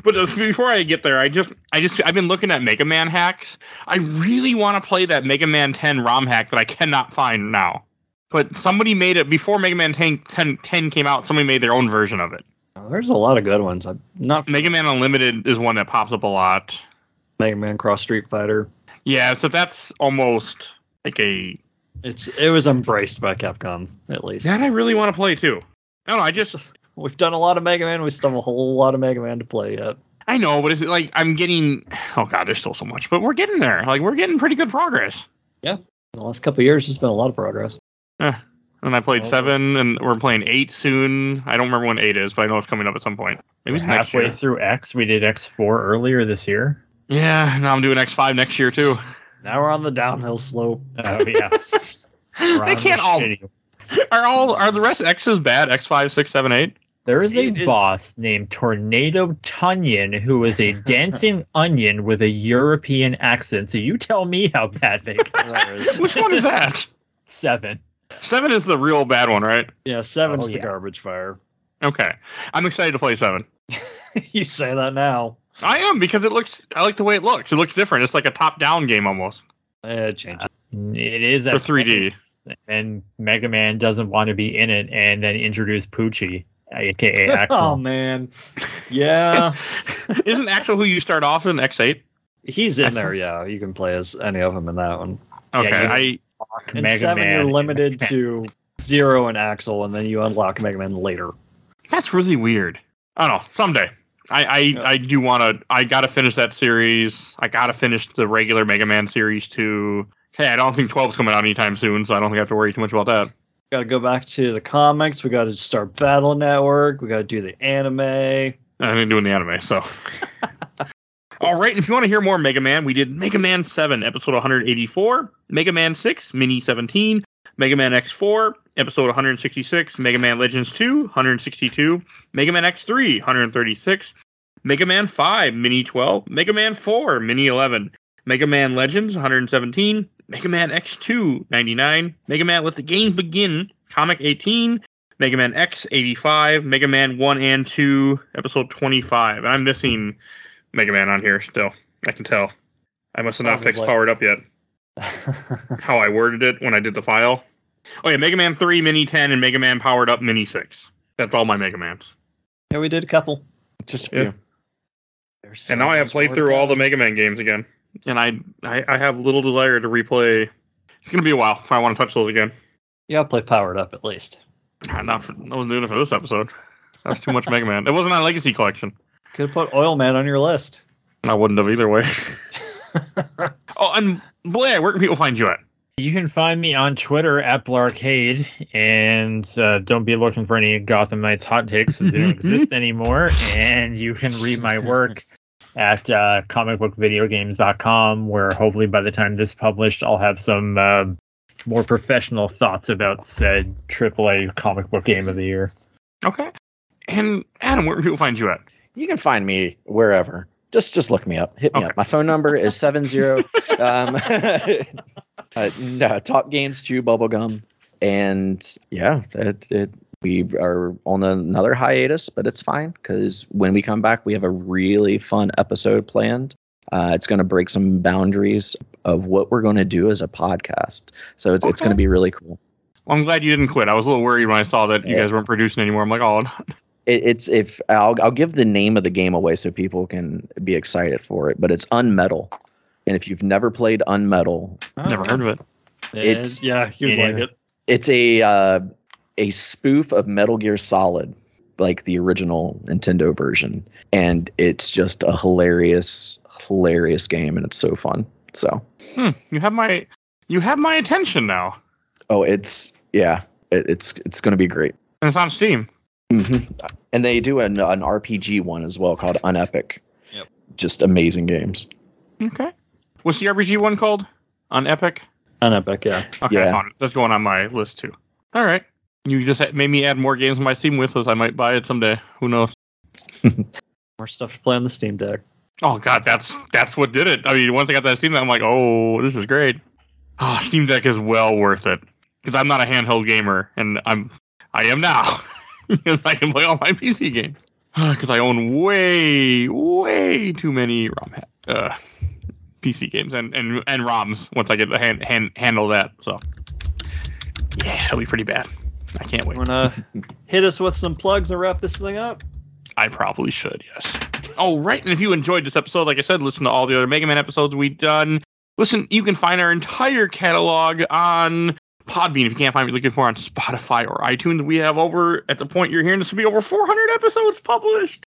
but uh, before I get there, I just, I just, I've been looking at Mega Man hacks. I really want to play that Mega Man 10 ROM hack that I cannot find now. But somebody made it before Mega Man 10, 10, 10 came out. Somebody made their own version of it. There's a lot of good ones. I'm not Mega Man Unlimited is one that pops up a lot. Mega Man Cross Street Fighter. Yeah, so that's almost like a It's it was embraced by Capcom at least. that I really want to play too. I don't know. I just We've done a lot of Mega Man. We still have a whole lot of Mega Man to play yet. I know, but it's like I'm getting. Oh god, there's still so much, but we're getting there. Like we're getting pretty good progress. Yeah, In the last couple of years, there's been a lot of progress. Eh. And I played Oh. seven, and we're playing eight soon. I don't remember when eight is, but I know it's coming up at some point. Maybe it's next Halfway year. through X, we did X4 earlier this year. Yeah, now I'm doing X five next year too. Now we're on the downhill slope. Oh, yeah. We're they can't the all. shitty- Are all are the rest X's bad? X five, six, seven, eight. There is a It is- boss named Tornado Tonion who is a dancing onion with a European accent. So you tell me how bad they got. Which one is that? Seven. Seven is the real bad one, right? Yeah, seven's Oh, the yeah. garbage fire. Okay. I'm excited to play seven. you say that now. I am because it looks. I like the way it looks. It looks different. It's like a top-down game almost Eh, change it. It is for 3D. and Mega Man doesn't want to be in it, and then introduce Poochie, aka Axel. Oh man. Yeah. Isn't Axel who you start off in X8? He's in there, yeah. You can play as any of them in that one. Okay. Yeah, I In Mega seven, Man you're limited to Zero and Axl, and then you unlock Mega Man later. That's really weird. I don't know. Someday. I I, Yeah. I do want to. I got to finish that series. I got to finish the regular Mega Man series too. Okay, I don't think 12's coming out anytime soon, so I don't think I have to worry too much about that. Got to go back to the comics. We got to start Battle Network. We got to do the anime. I ain't doing the anime, so. All right, if you want to hear more Mega Man, we did Mega Man 7, episode 184, Mega Man 6, mini 17, Mega Man X4, episode 166, Mega Man Legends 2, 162, Mega Man X3, 136, Mega Man 5, mini 12, Mega Man 4, mini 11, Mega Man Legends 117, Mega Man X2 99, Mega Man Let the Games Begin, Comic 18, Mega Man X 85, Mega Man 1 and 2, episode 25. And I'm missing Mega Man on here still. I can tell. I must have not fixed Probably. Powered Up yet. How I worded it when I did the file. Oh, yeah, Mega Man 3, Mini 10, and Mega Man Powered Up Mini 6. That's all my Mega Mans. yeah, we did a couple. Just a few. There's so And now I have played through to all the Mega Man games again. And I, I, I have little desire to replay. It's going to be a while if I want to touch those again. Yeah, got to play Powered Up at least. Ah, Not for, I wasn't doing it for this episode. That's too much Mega Man. It wasn't on Legacy Collection. Could have put Oil Man on your list. I wouldn't have either way. oh, and Blair, where can people find you at? You can find me on Twitter at Blarcade, and uh, don't be looking for any Gotham Knights hot takes because they don't exist anymore. And you can read my work at uh, comicbookvideogames.com, where hopefully by the time this is published, I'll have some uh, more professional thoughts about said AAA comic book game of the year. Okay. And Adam, where can people find you at? You can find me wherever. Just just look me up. Hit me Okay. up. My phone number is seven zero. um, uh, no, Talk Games Chew Bubblegum, and yeah, it, it, we are on another hiatus, but it's fine because when we come back, we have a really fun episode planned. Uh, it's going to break some boundaries of what we're going to do as a podcast. So it's it's Okay. going to be really cool. Well, I'm glad you didn't quit. I was a little worried when I saw that you Yeah. guys weren't producing anymore. I'm like, oh, It, it's if I'll I'll give the name of the game away so people can be excited for it. But it's Unmetal, and if you've never played Unmetal, never heard of it. It's- yeah, you'd Yeah. like it. it's a uh, a spoof of Metal Gear Solid, like the original Nintendo version, and it's just a hilarious, hilarious game, and it's so fun. So, Hmm, you have my, you have my attention now. oh, it's yeah, it, it's it's going to be great. And it's on Steam. Hmm And they do an, an RPG one as well called Unepic. Yep. Just amazing games. Okay. What's the RPG one called? Unepic. On Epic, yeah. Okay, Yeah. found. That's going on my list too. All right. You just made me add more games to my Steam with us. I might buy it someday. Who knows? More stuff to play on the Steam Deck. Oh god, that's that's what did it. I mean, once I got that Steam Deck, I'm like, oh, this is great. Oh, Steam Deck is well worth it because I'm not a handheld gamer, and I'm I am now because I can play all my PC games because I own way way too many ROM ha- uh, PC games and and and ROMs once I get the hand, hand handle that. So yeah, it'll be pretty bad. I can't wait. Want to hit us with some plugs and wrap this thing up? I probably should, yes. Oh, right. And if you enjoyed this episode, like I said, listen to all the other Mega Man episodes we've done. Listen, you can find our entire catalog on Podbean. If you can't find me looking for on Spotify or iTunes, we have over, at the point you're hearing this, will be over 400 episodes published.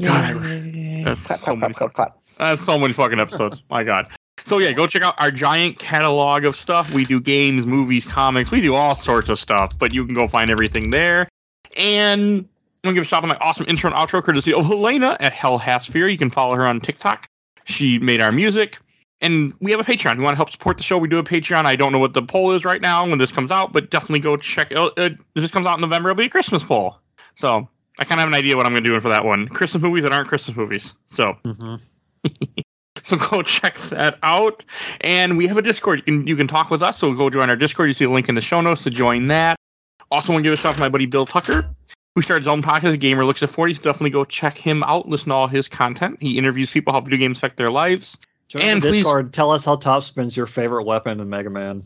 God, I- that's Clap, so clap, many clap, clap, clap. that's so many fucking episodes. My God. So yeah, go check out our giant catalog of stuff. We do games, movies, comics. We do all sorts of stuff, but you can go find everything there. And I'm gonna give a shout out to my awesome intro and outro courtesy of Helena at Hell Has Fear. You can follow her on TikTok. She made our music. And we have a Patreon. If you want to help support the show, we do a Patreon. I don't know what the poll is right now when this comes out, but definitely go check it. out. Uh, if this comes out in November. It'll be a Christmas poll. So I kind of have an idea what I'm going to do for that one. Christmas movies that aren't Christmas movies. So Mm-hmm. So go check that out. And we have a Discord. You can you can talk with us. So go join our Discord. You see the link in the show notes to join that. Also, want to give a shout out to my buddy Bill Tucker, who started his own podcast, Gamer Looks at 40. So definitely go check him out. Listen to all his content. He interviews people how video games affect their lives. Join And the please- Discord. Tell us how Topspin's your favorite weapon in Mega Man.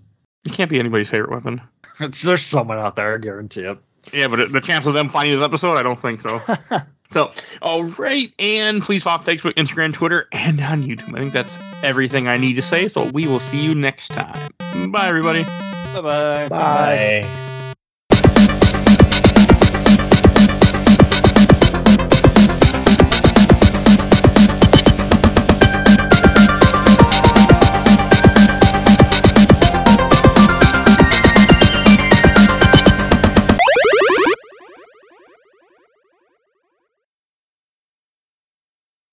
It can't be anybody's favorite weapon. It's, there's someone out there, I guarantee it. Yeah, but the chance of them finding this episode, I don't think so. So, all right, and please follow Facebook, Instagram, Twitter, and on YouTube. I think that's everything I need to say. So we will see you next time. Bye, everybody. Bye bye. Bye. Bye.